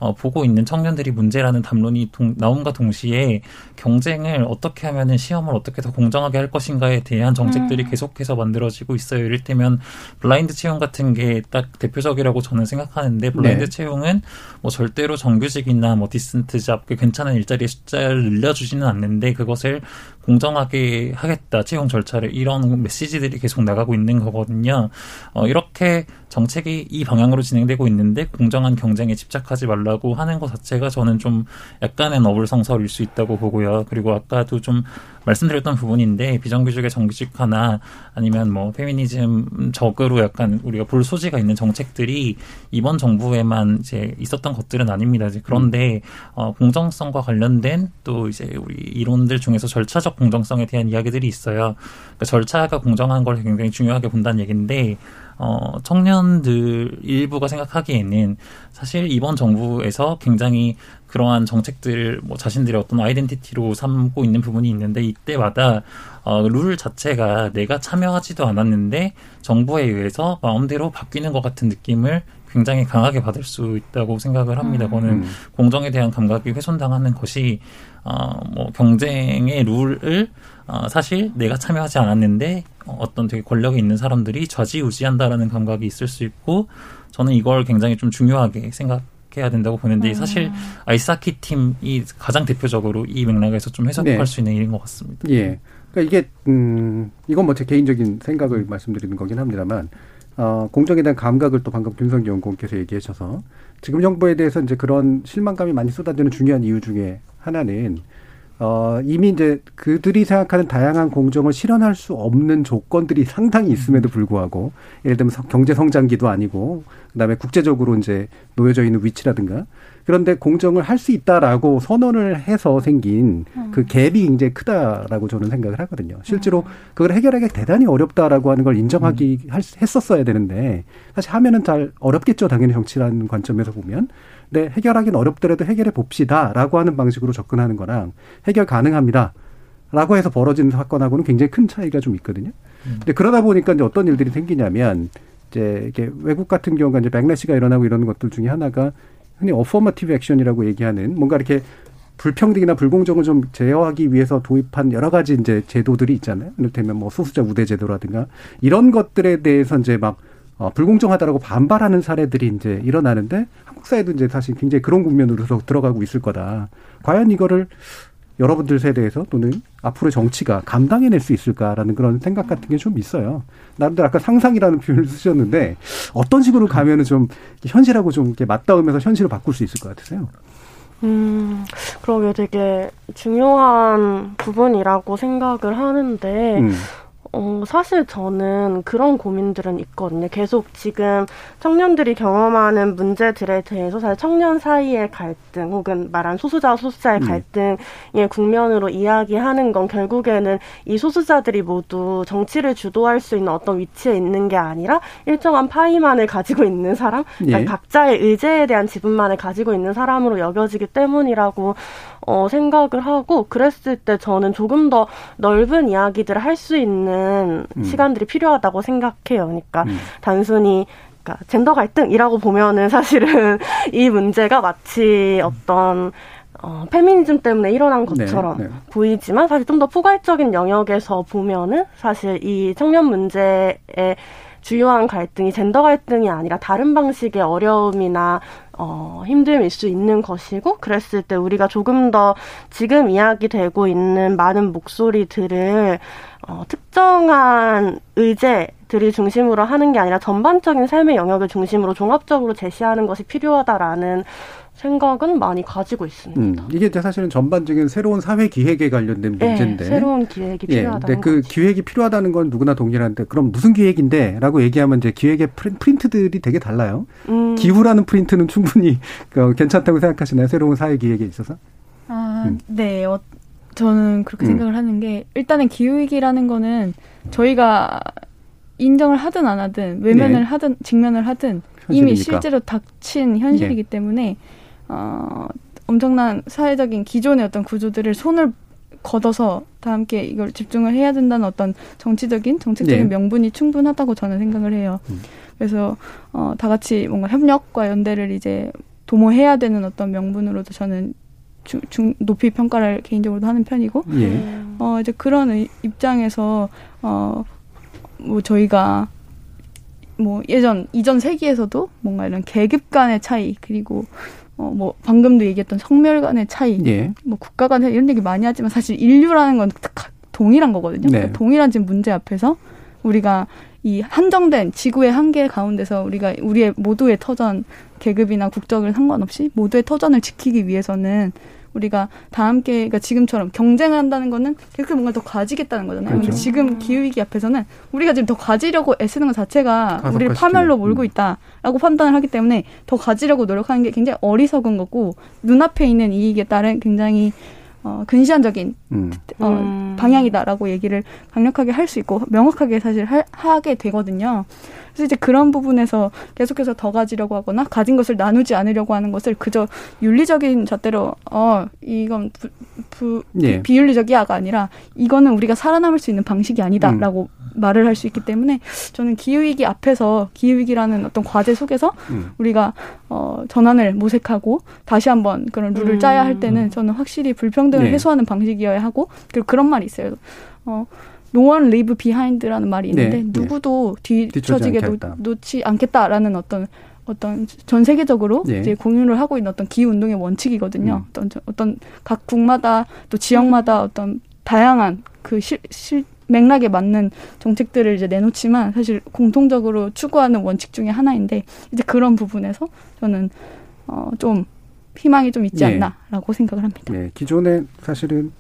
어, 보고 있는 청년들이 문제라는 담론이 동, 나옴과 동시에 경쟁을 어떻게 하면은 시험을 어떻게 더 공정하게 할 것인가에 대한 정책들이 음. 계속해서 만들어지고 있어요. 이를테면 블라인드 채용 같은 게 딱 대표적이라고 저는 생각하는데 블라인드 네. 채용은 뭐 절대로 정규직이나 뭐 decent job 괜찮은 일자리의 숫자를 늘려주지는 않는데 그것을 공정하게 하겠다 채용 절차를 이런 메시지들이 계속 나가고 있는 거거든요. 어, 이렇게 정책이 이 방향으로 진행되고 있는데 공정한 경쟁에 집착하지 말라 고 하는 것 자체가 저는 좀 약간 어불성설일 수 있다고 보고요. 그리고 아까도 좀 말씀드렸던 부분인데 비정규직의 정규직화나 아니면 뭐 페미니즘 적으로 약간 우리가 볼 소지가 있는 정책들이 이번 정부에만 이제 있었던 것들은 아닙니다. 이제 그런데 어, 공정성과 관련된 또 이제 우리 이론들 중에서 절차적 공정성에 대한 이야기들이 있어요. 그러니까 절차가 공정한 걸 굉장히 중요하게 본다는 얘기인데 어, 청년들 일부가 생각하기에는 사실 이번 정부에서 굉장히 그러한 정책들을 뭐 자신들의 어떤 아이덴티티로 삼고 있는 부분이 있는데 이때마다 어, 룰 자체가 내가 참여하지도 않았는데 정부에 의해서 마음대로 바뀌는 것 같은 느낌을 굉장히 강하게 받을 수 있다고 생각을 합니다. 음. 그거는 공정에 대한 감각이 훼손당하는 것이 어, 뭐 경쟁의 룰을 어, 사실 내가 참여하지 않았는데 어떤 되게 권력이 있는 사람들이 좌지우지한다라는 감각이 있을 수 있고 저는 이걸 굉장히 좀 중요하게 생각해야 된다고 보는데 음. 사실 아이스하키 팀이 가장 대표적으로 이 맥락에서 좀 해석할 네. 수 있는 일인 것 같습니다. 예. 그러니까 이게 음 이건 뭐 제 개인적인 생각을 말씀드리는 거긴 합니다만 어 공정에 대한 감각을 또 방금 김성기 연구원께서 얘기해 주셔서 지금 정부에 대해서 이제 그런 실망감이 많이 쏟아지는 중요한 이유 중에 하나는 어, 이미 이제 그들이 생각하는 다양한 공정을 실현할 수 없는 조건들이 상당히 있음에도 불구하고 예를 들면 경제 성장기도 아니고 그다음에 국제적으로 이제 놓여져 있는 위치라든가 그런데 공정을 할 수 있다라고 선언을 해서 생긴 그 음. 갭이 굉장히 크다라고 저는 생각을 하거든요. 실제로 음. 그걸 해결하기 대단히 어렵다라고 하는 걸 인정하기 음. 했었어야 되는데 사실 하면은 잘 어렵겠죠. 당연히 정치라는 관점에서 보면. 근데 해결하기는 어렵더라도 해결해 봅시다라고 하는 방식으로 접근하는 거랑 해결 가능합니다. 라고 해서 벌어지는 사건하고는 굉장히 큰 차이가 좀 있거든요. 근데 그러다 보니까 이제 어떤 일들이 생기냐면 이제 이게 외국 같은 경우가 이제 백래시가 일어나고 이러는 것들 중에 하나가 흔히 어퍼머티브 액션이라고 얘기하는 뭔가 이렇게 불평등이나 불공정을 좀 제어하기 위해서 도입한 여러 가지 이제 제도들이 있잖아요. 이를테면 뭐 소수자 우대 제도라든가 이런 것들에 대해서 이제 막 어, 불공정하다라고 반발하는 사례들이 이제 일어나는데 한국 사회도 이제 사실 굉장히 그런 국면으로 들어가고 있을 거다. 과연 이거를 여러분들 세대에서 또는 앞으로 정치가 감당해낼 수 있을까라는 그런 생각 같은 게 좀 있어요. 나름대로 아까 상상이라는 표현을 쓰셨는데 어떤 식으로 가면은 좀 현실하고 좀 이렇게 맞닿으면서 현실을 바꿀 수 있을 것 같으세요? 음, 그러게 되게 중요한 부분이라고 생각을 하는데, 음. 어, 사실 저는 그런 고민들은 있거든요. 계속 지금 청년들이 경험하는 문제들에 대해서 사실 청년 사이의 갈등 혹은 말한 소수자와 소수자의 음. 갈등의 국면으로 이야기하는 건 결국에는 이 소수자들이 모두 정치를 주도할 수 있는 어떤 위치에 있는 게 아니라 일정한 파이만을 가지고 있는 사람, 그러니까 예. 각자의 의제에 대한 지분만을 가지고 있는 사람으로 여겨지기 때문이라고 어, 생각을 하고 그랬을 때 저는 조금 더 넓은 이야기들을 할 수 있는 음. 시간들이 필요하다고 생각해요. 그러니까 음. 단순히 그러니까 젠더 갈등이라고 보면은 사실은 이 문제가 마치 어떤 어, 페미니즘 때문에 일어난 네, 것처럼 네, 네. 보이지만 사실 좀 더 포괄적인 영역에서 보면은 사실 이 청년 문제에 주요한 갈등이 젠더 갈등이 아니라 다른 방식의 어려움이나 어, 힘듦일 수 있는 것이고 그랬을 때 우리가 조금 더 지금 이야기되고 있는 많은 목소리들을 어, 특정한 의제들이 중심으로 하는 게 아니라 전반적인 삶의 영역을 중심으로 종합적으로 제시하는 것이 필요하다라는 생각은 많이 가지고 있습니다. 음, 이게 사실은 전반적인 새로운 사회 기획에 관련된 네, 문제인데. 네, 새로운 기획이 필요하다. 예, 근데 그 거지. 기획이 필요하다는 건 누구나 동일한데 그럼 무슨 기획인데?라고 얘기하면 이제 기획의 프린트들이 되게 달라요. 음. 기후라는 프린트는 충분히 그 괜찮다고 생각하시나요? 새로운 사회 기획에 있어서? 아, 음. 네. 어, 저는 그렇게 음. 생각을 하는 게 일단은 기후 위기라는 거는 저희가 인정을 하든 안 하든 외면을 네. 하든 직면을 하든 현실이니까. 이미 실제로 닥친 현실이기 네. 때문에 어, 엄청난 사회적인 기존의 어떤 구조들을 손을 걷어서 다 함께 이걸 집중을 해야 된다는 어떤 정치적인 정책적인 네. 명분이 충분하다고 저는 생각을 해요. 음. 그래서 어, 다 같이 뭔가 협력과 연대를 이제 도모해야 되는 어떤 명분으로도 저는 중, 중 높이 평가를 개인적으로도 하는 편이고 예. 어 이제 그런 입장에서 어 뭐 저희가 뭐 예전 이전 세기에서도 뭔가 이런 계급 간의 차이 그리고 어, 뭐, 방금도 얘기했던 성멸 간의 차이, 예. 뭐, 국가 간의 이런 얘기 많이 하지만 사실 인류라는 건 동일한 거거든요. 네. 그러니까 동일한 지금 문제 앞에서 우리가 이 한정된 지구의 한계 가운데서 우리가 우리의 모두의 터전 계급이나 국적을 상관없이 모두의 터전을 지키기 위해서는 우리가 다 함께 그러니까 지금처럼 경쟁한다는 거는 계속 뭔가 더 가지겠다는 거잖아요. 그렇죠. 근데 지금 기후 위기 앞에서는 우리가 지금 더 가지려고 애쓰는 것 자체가 우리를 파멸로 몰고 음. 있다라고 판단을 하기 때문에 더 가지려고 노력하는 게 굉장히 어리석은 거고 눈앞에 있는 이익에 따른 굉장히 어, 근시안적인 음. 어, 음. 방향이다라고 얘기를 강력하게 할 수 있고 명확하게 사실 하, 하게 되거든요. 그래서 이제 그런 부분에서 계속해서 더 가지려고 하거나 가진 것을 나누지 않으려고 하는 것을 그저 윤리적인 잣대로 어 이건 부, 부, 예. 비윤리적이야가 아니라 이거는 우리가 살아남을 수 있는 방식이 아니다라고 음. 말을 할 수 있기 때문에 저는 기후위기 앞에서 기후위기라는 어떤 과제 속에서 음. 우리가 어, 전환을 모색하고 다시 한번 그런 룰을 음. 짜야 할 때는 저는 확실히 불평등을 네. 해소하는 방식이어야 하고 그리고 그런 말이 있어요. 어, no one leave behind라는 말이 있는데 네, 네. 누구도 네. 뒤처지게 놓, 지 않겠다라는 어떤 어떤 전 세계적으로 네. 이제 공유를 하고 있는 어떤 기후 운동의 원칙이거든요. 음. 어떤 어떤 각 국마다 또 지역마다 어떤 다양한 그 실, 실 맥락에 맞는 정책들을 이제 내놓지만 사실 공통적으로 추구하는 원칙 중에 하나인데 이제 그런 부분에서 저는 어 좀 희망이 좀 있지 네. 않나라고 네. 생각을 합니다. 네, 기존에 사실은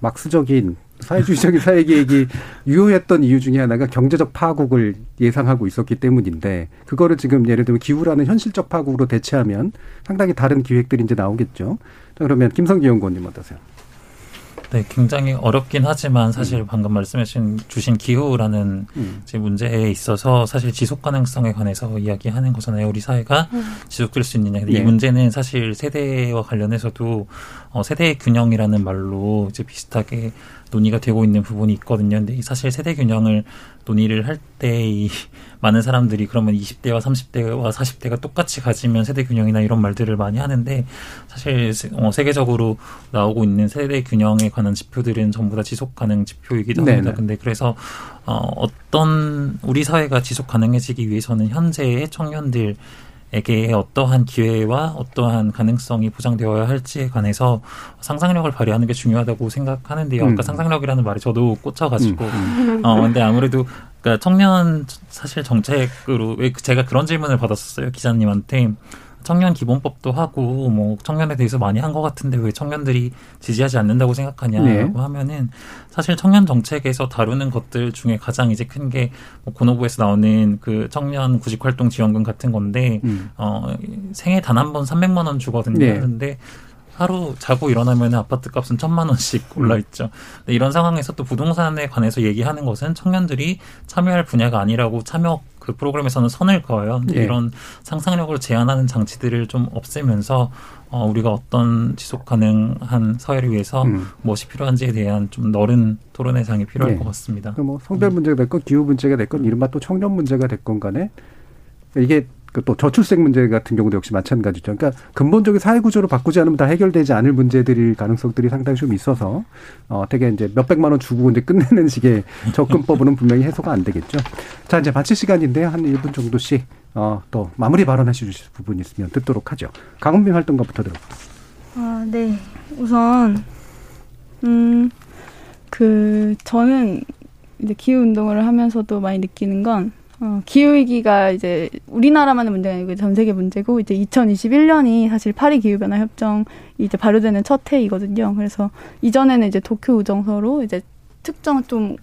막스적인 사회주의적인 사회 계획이 유효했던 이유 중에 하나가 경제적 파국을 예상하고 있었기 때문인데 그거를 지금 예를 들면 기후라는 현실적 파국으로 대체하면 상당히 다른 기획들이 이제 나오겠죠. 그러면 김성기 연구원님 어떠세요? 네, 굉장히 어렵긴 하지만 사실 음. 방금 말씀하신 주신 기후라는 음. 문제에 있어서 사실 지속 가능성에 관해서 이야기하는 거잖아요. 우리 사회가 음. 지속될 수 있느냐. 근데 네. 이 문제는 사실 세대와 관련해서도 어, 세대의 균형이라는 말로 이제 비슷하게 논의가 되고 있는 부분이 있거든요. 근데 사실 세대 균형을 논의를 할 때 이 많은 사람들이 그러면 20대와 30대와 40대가 똑같이 가지면 세대 균형이나 이런 말들을 많이 하는데 사실 어, 세계적으로 나오고 있는 세대 균형에 관한 지표들은 전부 다 지속 가능 지표이기도 합니다. 네네. 근데 그래서 어, 어떤 우리 사회가 지속 가능해지기 위해서는 현재의 청년들 에게 어떠한 기회와 어떠한 가능성이 보장되어야 할지에 관해서 상상력을 발휘하는 게 중요하다고 생각하는데요. 음. 아까 상상력이라는 말이 저도 꽂혀가지고, 음. 음. 어, 근데 아무래도 그러니까 청년 사실 정책으로 왜 제가 그런 질문을 받았었어요 기자님한테 청년 기본법도 하고 뭐 청년에 대해서 많이 한 것 같은데 왜 청년들이 지지하지 않는다고 생각하냐고 네. 하면은 사실 청년 정책에서 다루는 것들 중에 가장 이제 큰 게 뭐 고노부에서 나오는 그 청년 구직 활동 지원금 같은 건데 음. 어 생애 단 한 번 300만 원 주거든요. 네. 근데 하루 자고 일어나면 아파트 값은 천만 원씩 음. 올라 있죠. 이런 상황에서 또 부동산에 관해서 얘기하는 것은 청년들이 참여할 분야가 아니라고 참여 그 프로그램에서는 선을 그어요. 예. 이런 상상력을 제한하는 장치들을 좀 없애면서 어, 우리가 어떤 지속 가능한 사회를 위해서 음. 무엇이 필요한지에 대한 좀 넓은 토론회장이 필요할 예. 것 같습니다. 뭐 성별 문제가 됐건 기후 문제가 됐건 이른바 또 청년 문제가 됐건 간에 이게 그 또 저출생 문제 같은 경우도 역시 마찬가지죠. 그러니까 근본적인 사회 구조를 바꾸지 않으면 다 해결되지 않을 문제들일 가능성들이 상당히 좀 있어서 어 되게 이제 몇 백만 원 주고 이제 끝내는 식의 접근법으로는 분명히 해소가 안 되겠죠. 자 이제 마칠 시간인데요. 한 1분 정도씩 어 또 마무리 발언하시 주실 부분 있으면 듣도록 하죠. 강은빈 활동가부터 들어볼게요. 아 네. 우선 음 그 저는 이제 기후 운동을 하면서도 많이 느끼는 건 어, 기후위기가 이제 우리나라만의 문제가 아니고 전 세계 문제고, 이제 2021년이 사실 파리 기후변화 협정이 이제 발효되는 첫 해이거든요. 그래서 이전에는 이제 도쿄 우정서로 이제 특정 좀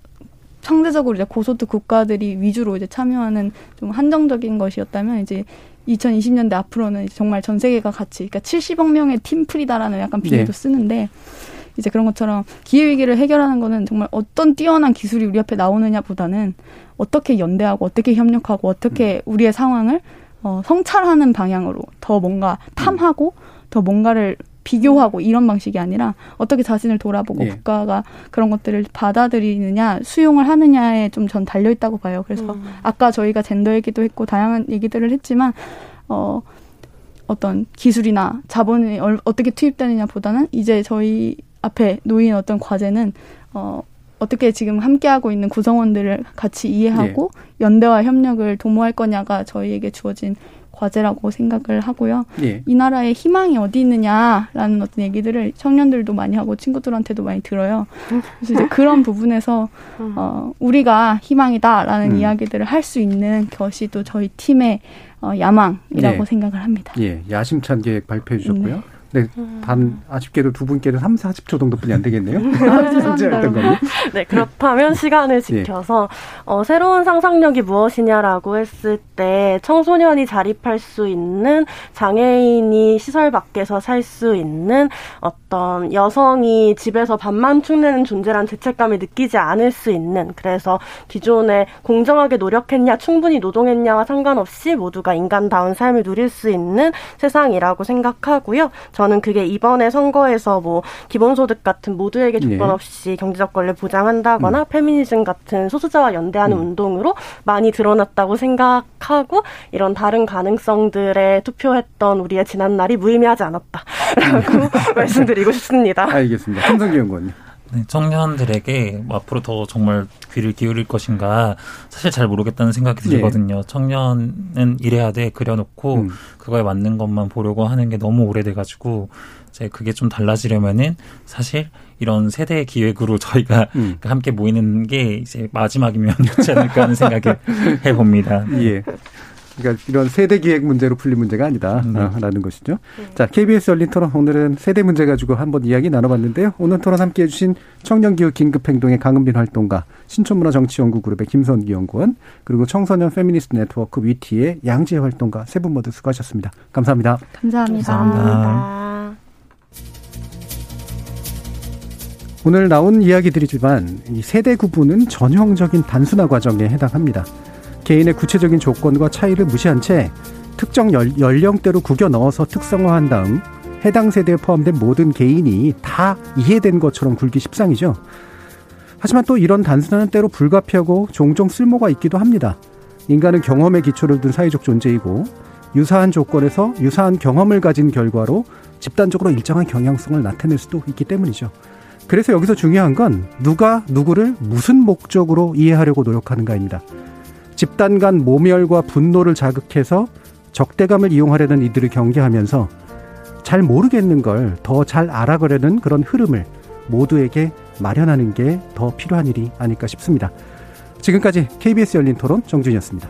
상대적으로 이제 고소득 국가들이 위주로 이제 참여하는 좀 한정적인 것이었다면 이제 2020년대 앞으로는 정말 전 세계가 같이, 그러니까 70억 명의 팀플이다라는 약간 비유도 네. 쓰는데, 이제 그런 것처럼 기후 위기를 해결하는 거는 정말 어떤 뛰어난 기술이 우리 앞에 나오느냐보다는 어떻게 연대하고 어떻게 협력하고 어떻게 음. 우리의 상황을 어, 성찰하는 방향으로 더 뭔가 탐하고 더 뭔가를 비교하고 이런 방식이 아니라 어떻게 자신을 돌아보고 예. 국가가 그런 것들을 받아들이느냐 수용을 하느냐에 좀 전 달려 있다고 봐요. 그래서 음. 아까 저희가 젠더 얘기도 했고 다양한 얘기들을 했지만 어 어떤 기술이나 자본이 어떻게 투입되느냐보다는 이제 저희 앞에 놓인 어떤 과제는 어 어떻게 지금 함께하고 있는 구성원들을 같이 이해하고 예. 연대와 협력을 도모할 거냐가 저희에게 주어진 과제라고 생각을 하고요. 예. 이 나라에 희망이 어디 있느냐라는 어떤 얘기들을 청년들도 많이 하고 친구들한테도 많이 들어요. 그래서 이제 그런 부분에서 음. 어, 우리가 희망이다라는 음. 이야기들을 할 수 있는 것이 또 저희 팀의 어, 야망이라고 예. 생각을 합니다. 예, 야심찬 계획 발표해 주셨고요. 네. 네, 단 아쉽게도 두 분께는 3, 40초 정도뿐이 안 되겠네요. 아, 네, 그렇다면 시간을 예. 지켜서 예. 어, 새로운 상상력이 무엇이냐라고 했을 때 청소년이 자립할 수 있는 장애인이 시설 밖에서 살 수 있는 어떤 여성이 집에서 밥만 축내는 존재란 죄책감을 느끼지 않을 수 있는 그래서 기존에 공정하게 노력했냐 충분히 노동했냐와 상관없이 모두가 인간다운 삶을 누릴 수 있는 세상이라고 생각하고요. 저는 그게 이번에 선거에서 뭐 기본소득 같은 모두에게 조건 네. 없이 네. 경제적 권리를 보장한다거나 음. 페미니즘 같은 소수자와 연대하는 음. 운동으로 많이 드러났다고 생각하고 이런 다른 가능성들에 투표했던 우리의 지난 날이 무의미하지 않았다라고 말씀드리고 싶습니다. 알겠습니다. 한성기 연구원님. 네, 청년들에게 뭐 앞으로 더 정말 귀를 기울일 것인가 사실 잘 모르겠다는 생각이 네. 들거든요. 네. 청년은 이래야 돼 그려놓고 음. 그거에 맞는 것만 보려고 하는 게 너무 오래돼가지고 이제 그게 좀 달라지려면은 사실 이런 세대 기획으로 저희가 음. 함께 모이는 게 이제 마지막이면 좋지 않을까 하는 생각을 해봅니다. 예. 그러니까 이런 세대 기획 문제로 풀린 문제가 아니다라는 네. 것이죠. 네. 자, KBS 열린 토론 오늘은 세대 문제 가지고 한번 이야기 나눠봤는데요. 오늘 토론 함께해 주신 청년기후 긴급행동의 강은빈 활동가, 신촌문화 정치연구그룹의 김선기 연구원, 그리고 청소년 페미니스트 네트워크 위티의 양지혜 활동가 세 분 모두 수고하셨습니다. 감사합니다. 감사합니다. 감사합니다. 오늘 나온 이야기들이지만 이 세대 구분은 전형적인 단순화 과정에 해당합니다. 개인의 구체적인 조건과 차이를 무시한 채 특정 연, 연령대로 구겨 넣어서 특성화한 다음 해당 세대에 포함된 모든 개인이 다 이해된 것처럼 굴기 십상이죠. 하지만 또 이런 단순한 때로 불가피하고 종종 쓸모가 있기도 합니다. 인간은 경험의 기초를 둔 사회적 존재이고 유사한 조건에서 유사한 경험을 가진 결과로 집단적으로 일정한 경향성을 나타낼 수도 있기 때문이죠. 그래서 여기서 중요한 건 누가 누구를 무슨 목적으로 이해하려고 노력하는가입니다. 집단 간 모멸과 분노를 자극해서 적대감을 이용하려는 이들을 경계하면서 잘 모르겠는 걸 더 잘 알아가려는 그런 흐름을 모두에게 마련하는 게 더 필요한 일이 아닐까 싶습니다. 지금까지 KBS 열린 토론 정준이었습니다.